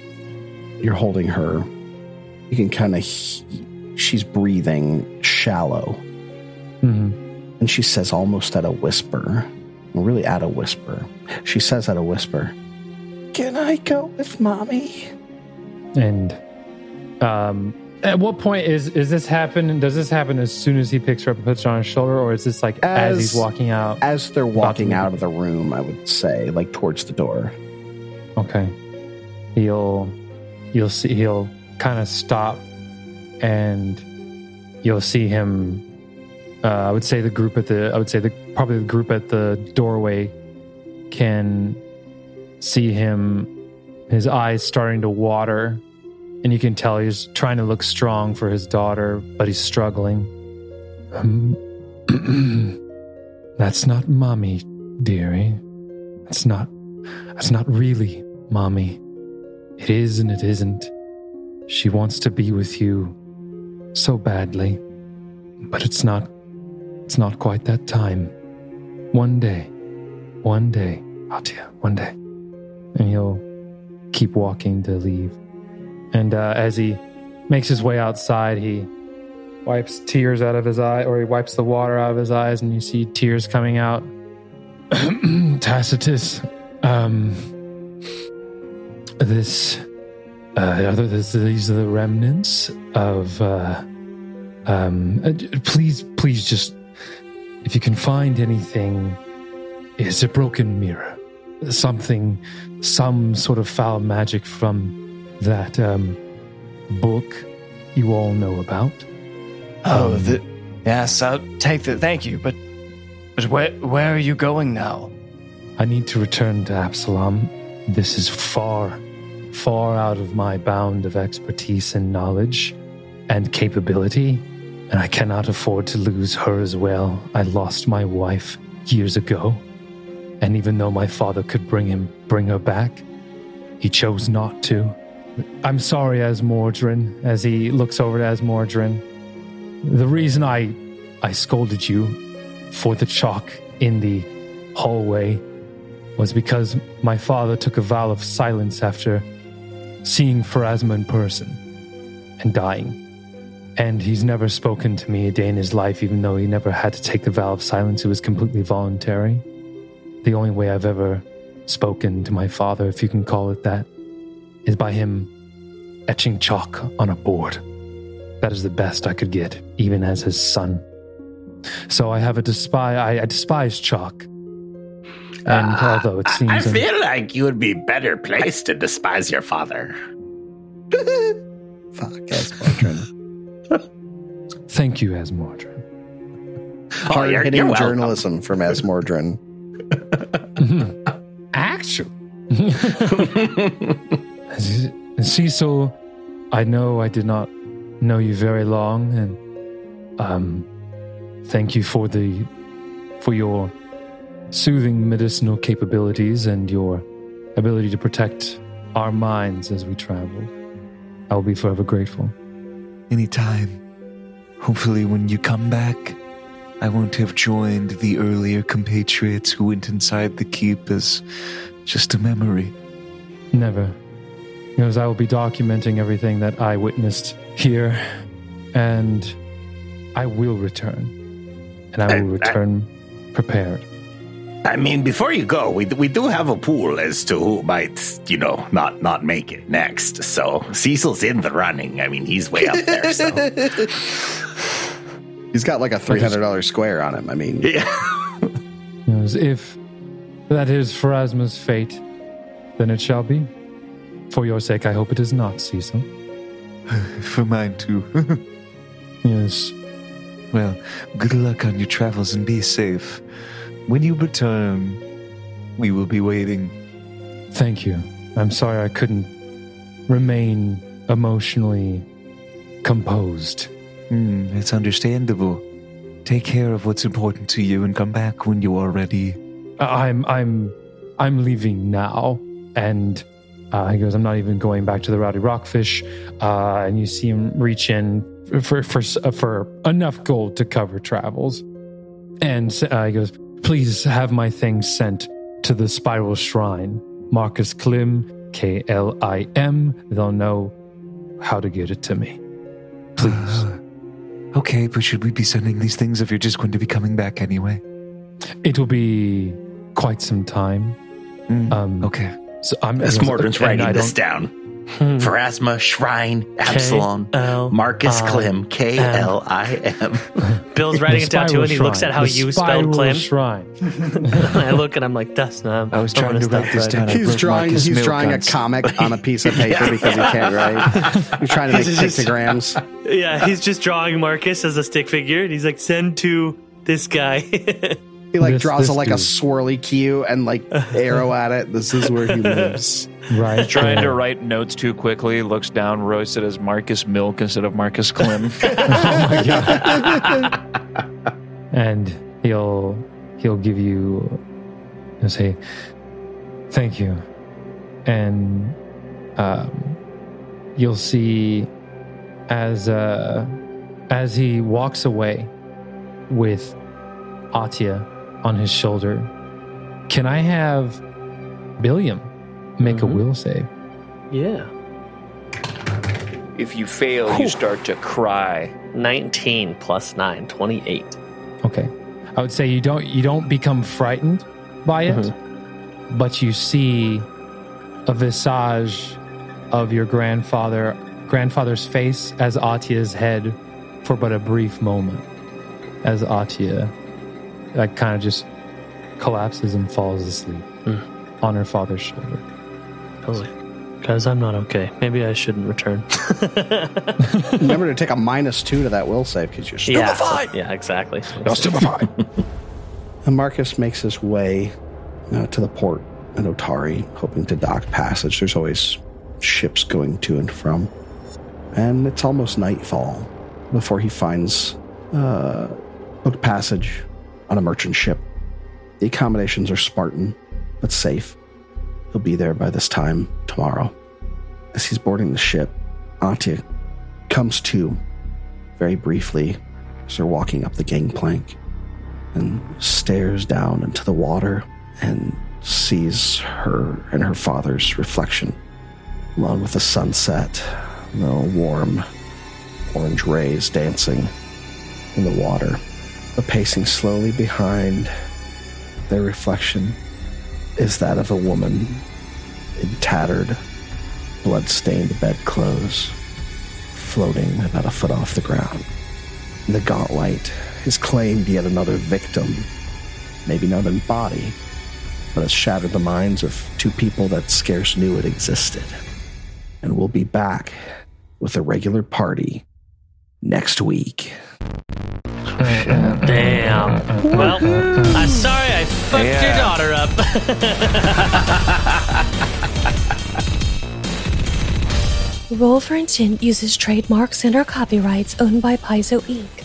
you're holding her, you can kind of, she's breathing shallow. hmm And she says almost at a whisper, really at a whisper. She says at a whisper, Can I go with mommy? And um, at what point is is this happen? Does this happen as soon as he picks her up and puts her on his shoulder, or is this like as, As- he's walking out? as they're walking out of the room, I would say, like towards the door. Okay. He'll you'll see he'll kind of stop and you'll see him uh, I would say the group at the I would say the probably the group at the doorway can see him his eyes starting to water and you can tell he's trying to look strong for his daughter but he's struggling. Um, <clears throat> that's not mommy, dearie. That's not that's not really mommy. It is and it isn't. She wants to be with you so badly. But it's not it's not quite that time. One day. One day. Atia, one day. And he'll keep walking to leave. And uh, as he makes his way outside, he wipes tears out of his eye, or he wipes the water out of his eyes, and you see tears coming out. <clears throat> Tacitus, um, this, uh, this, these are the remnants of, uh, um, uh, please, please just, if you can find anything, it's a broken mirror, something, some sort of foul magic from that, um, book you all know about. Oh, Um, the, yes, I'll take the. Thank you, but but where where are you going now? I need to return to Absalom. This is far, far out of my bound of expertise and knowledge and capability, and I cannot afford to lose her as well. I lost my wife years ago, and even though my father could bring him, bring her back, he chose not to. I'm sorry, Azmordryn, as he looks over to Azmordryn. The reason I, I scolded you for the chalk in the hallway was because my father took a vow of silence after seeing Pharasma in person and dying. And he's never spoken to me a day in his life, even though he never had to take the vow of silence. It was completely voluntary. The only way I've ever spoken to my father, if you can call it that, is by him etching chalk on a board. That is the best I could get, even as his son. So I have a despise. I, I despise chalk. And Ah, although it I- seems I, un- feel like you would be better placed to despise your father. <laughs> Fuck, that's Mordrin. Thank you, Azmordryn. Oh, Hard you're, hitting journalism from Azmordryn. Actually. <laughs> Cecil, I know I did not know you very long, and um, thank you for the for your soothing medicinal capabilities and your ability to protect our minds as we travel. I will be forever grateful. Anytime. Hopefully, when you come back, I won't have joined the earlier compatriots who went inside the keep as just a memory. Never. Because I will be documenting everything that I witnessed here, and I will return. And I will I- I- return prepared. I mean, before you go, we we do have a pool as to who might, you know, not not make it next. So Cecil's in the running. I mean, he's way up there. <laughs> So He's got like a three hundred dollars square on him. I mean, yeah. If that is Pharasma's fate, then it shall be. For your sake, I hope it is not, Cecil. <sighs> For mine too. <laughs> Yes. well, good luck on your travels and be safe. When you return, we will be waiting. Thank you. I'm sorry I couldn't remain emotionally composed. Hmm, it's understandable. Take care of what's important to you and come back when you are ready. I'm I'm I'm leaving now, and uh, he goes. I'm not even going back to the Rowdy Rockfish. Uh, and you see him reach in for for for enough gold to cover travels, and uh, he goes. Please have my things sent to the Spiral Shrine. Marcus Klim, K L I M. They'll know how to get it to me. Please. <sighs> Okay, but should we be sending these things if you're just going to be coming back anyway? It will be quite some time. Mm, Um, okay. So I'm Azmordryn's writing this down. Hmm. Pharasma, Shrine, Absalom, K-L-I-M. Marcus Klim, K L I M. Bill's writing it down too, and he looks at how The you Spiral spelled Clem. Shrine. <laughs> I look and I'm like, that's not. I was trying to write this down. He's drawing. Marcus He's drawing a comic on a piece of <laughs> paper because he can't write. He's trying to make He's just- pictograms. <laughs> Yeah, he's just drawing Marcus as a stick figure, and he's like, send to this guy. He like This- draws this a, like a swirly cue and like <laughs> arrow at it. This is where he lives. Right. Trying to write notes too quickly, looks down, writes it as Marcus Milk instead of Marcus Klim. <laughs> and he'll he'll give you he'll say thank you and um, you'll see as uh, as he walks away with Atia on his shoulder can I have Billiam make a Mhm. will save yeah. if you fail, you start to cry. 19 plus 9, 28. Okay. I would say you don't you don't become frightened by it, but you see a visage of your grandfather grandfather's face as Atia's head for but a brief moment. As Atia like kind of just collapses and falls asleep on her father's shoulder. I was like, guys, I'm not okay. Maybe I shouldn't return. <laughs> Remember to take a minus two to that will save because you're yeah, stupefied. so- yeah, exactly. You're stupefied. and Marcus makes his way uh, to the port at Otari, hoping to dock passage. There's always ships going to and from. And it's almost nightfall before he finds uh, booked passage on a merchant ship. The accommodations are Spartan, but safe. He'll be there by this time tomorrow. As he's boarding the ship, Atia comes to very briefly as they're walking up the gangplank and stares down into the water and sees her and her father's reflection, along with the sunset, the warm orange rays dancing in the water. But pacing slowly behind their reflection is that of a woman in tattered, blood-stained bedclothes, floating about a foot off the ground. The Gauntlight has claimed yet another victim, maybe not in body, but has shattered the minds of two people that scarce knew it existed. And we'll be back with a regular party next week. Damn. Well, I'm sorry I fucked your daughter up. <laughs> Roll for Intent uses trademarks and or copyrights owned by Paizo Inc.,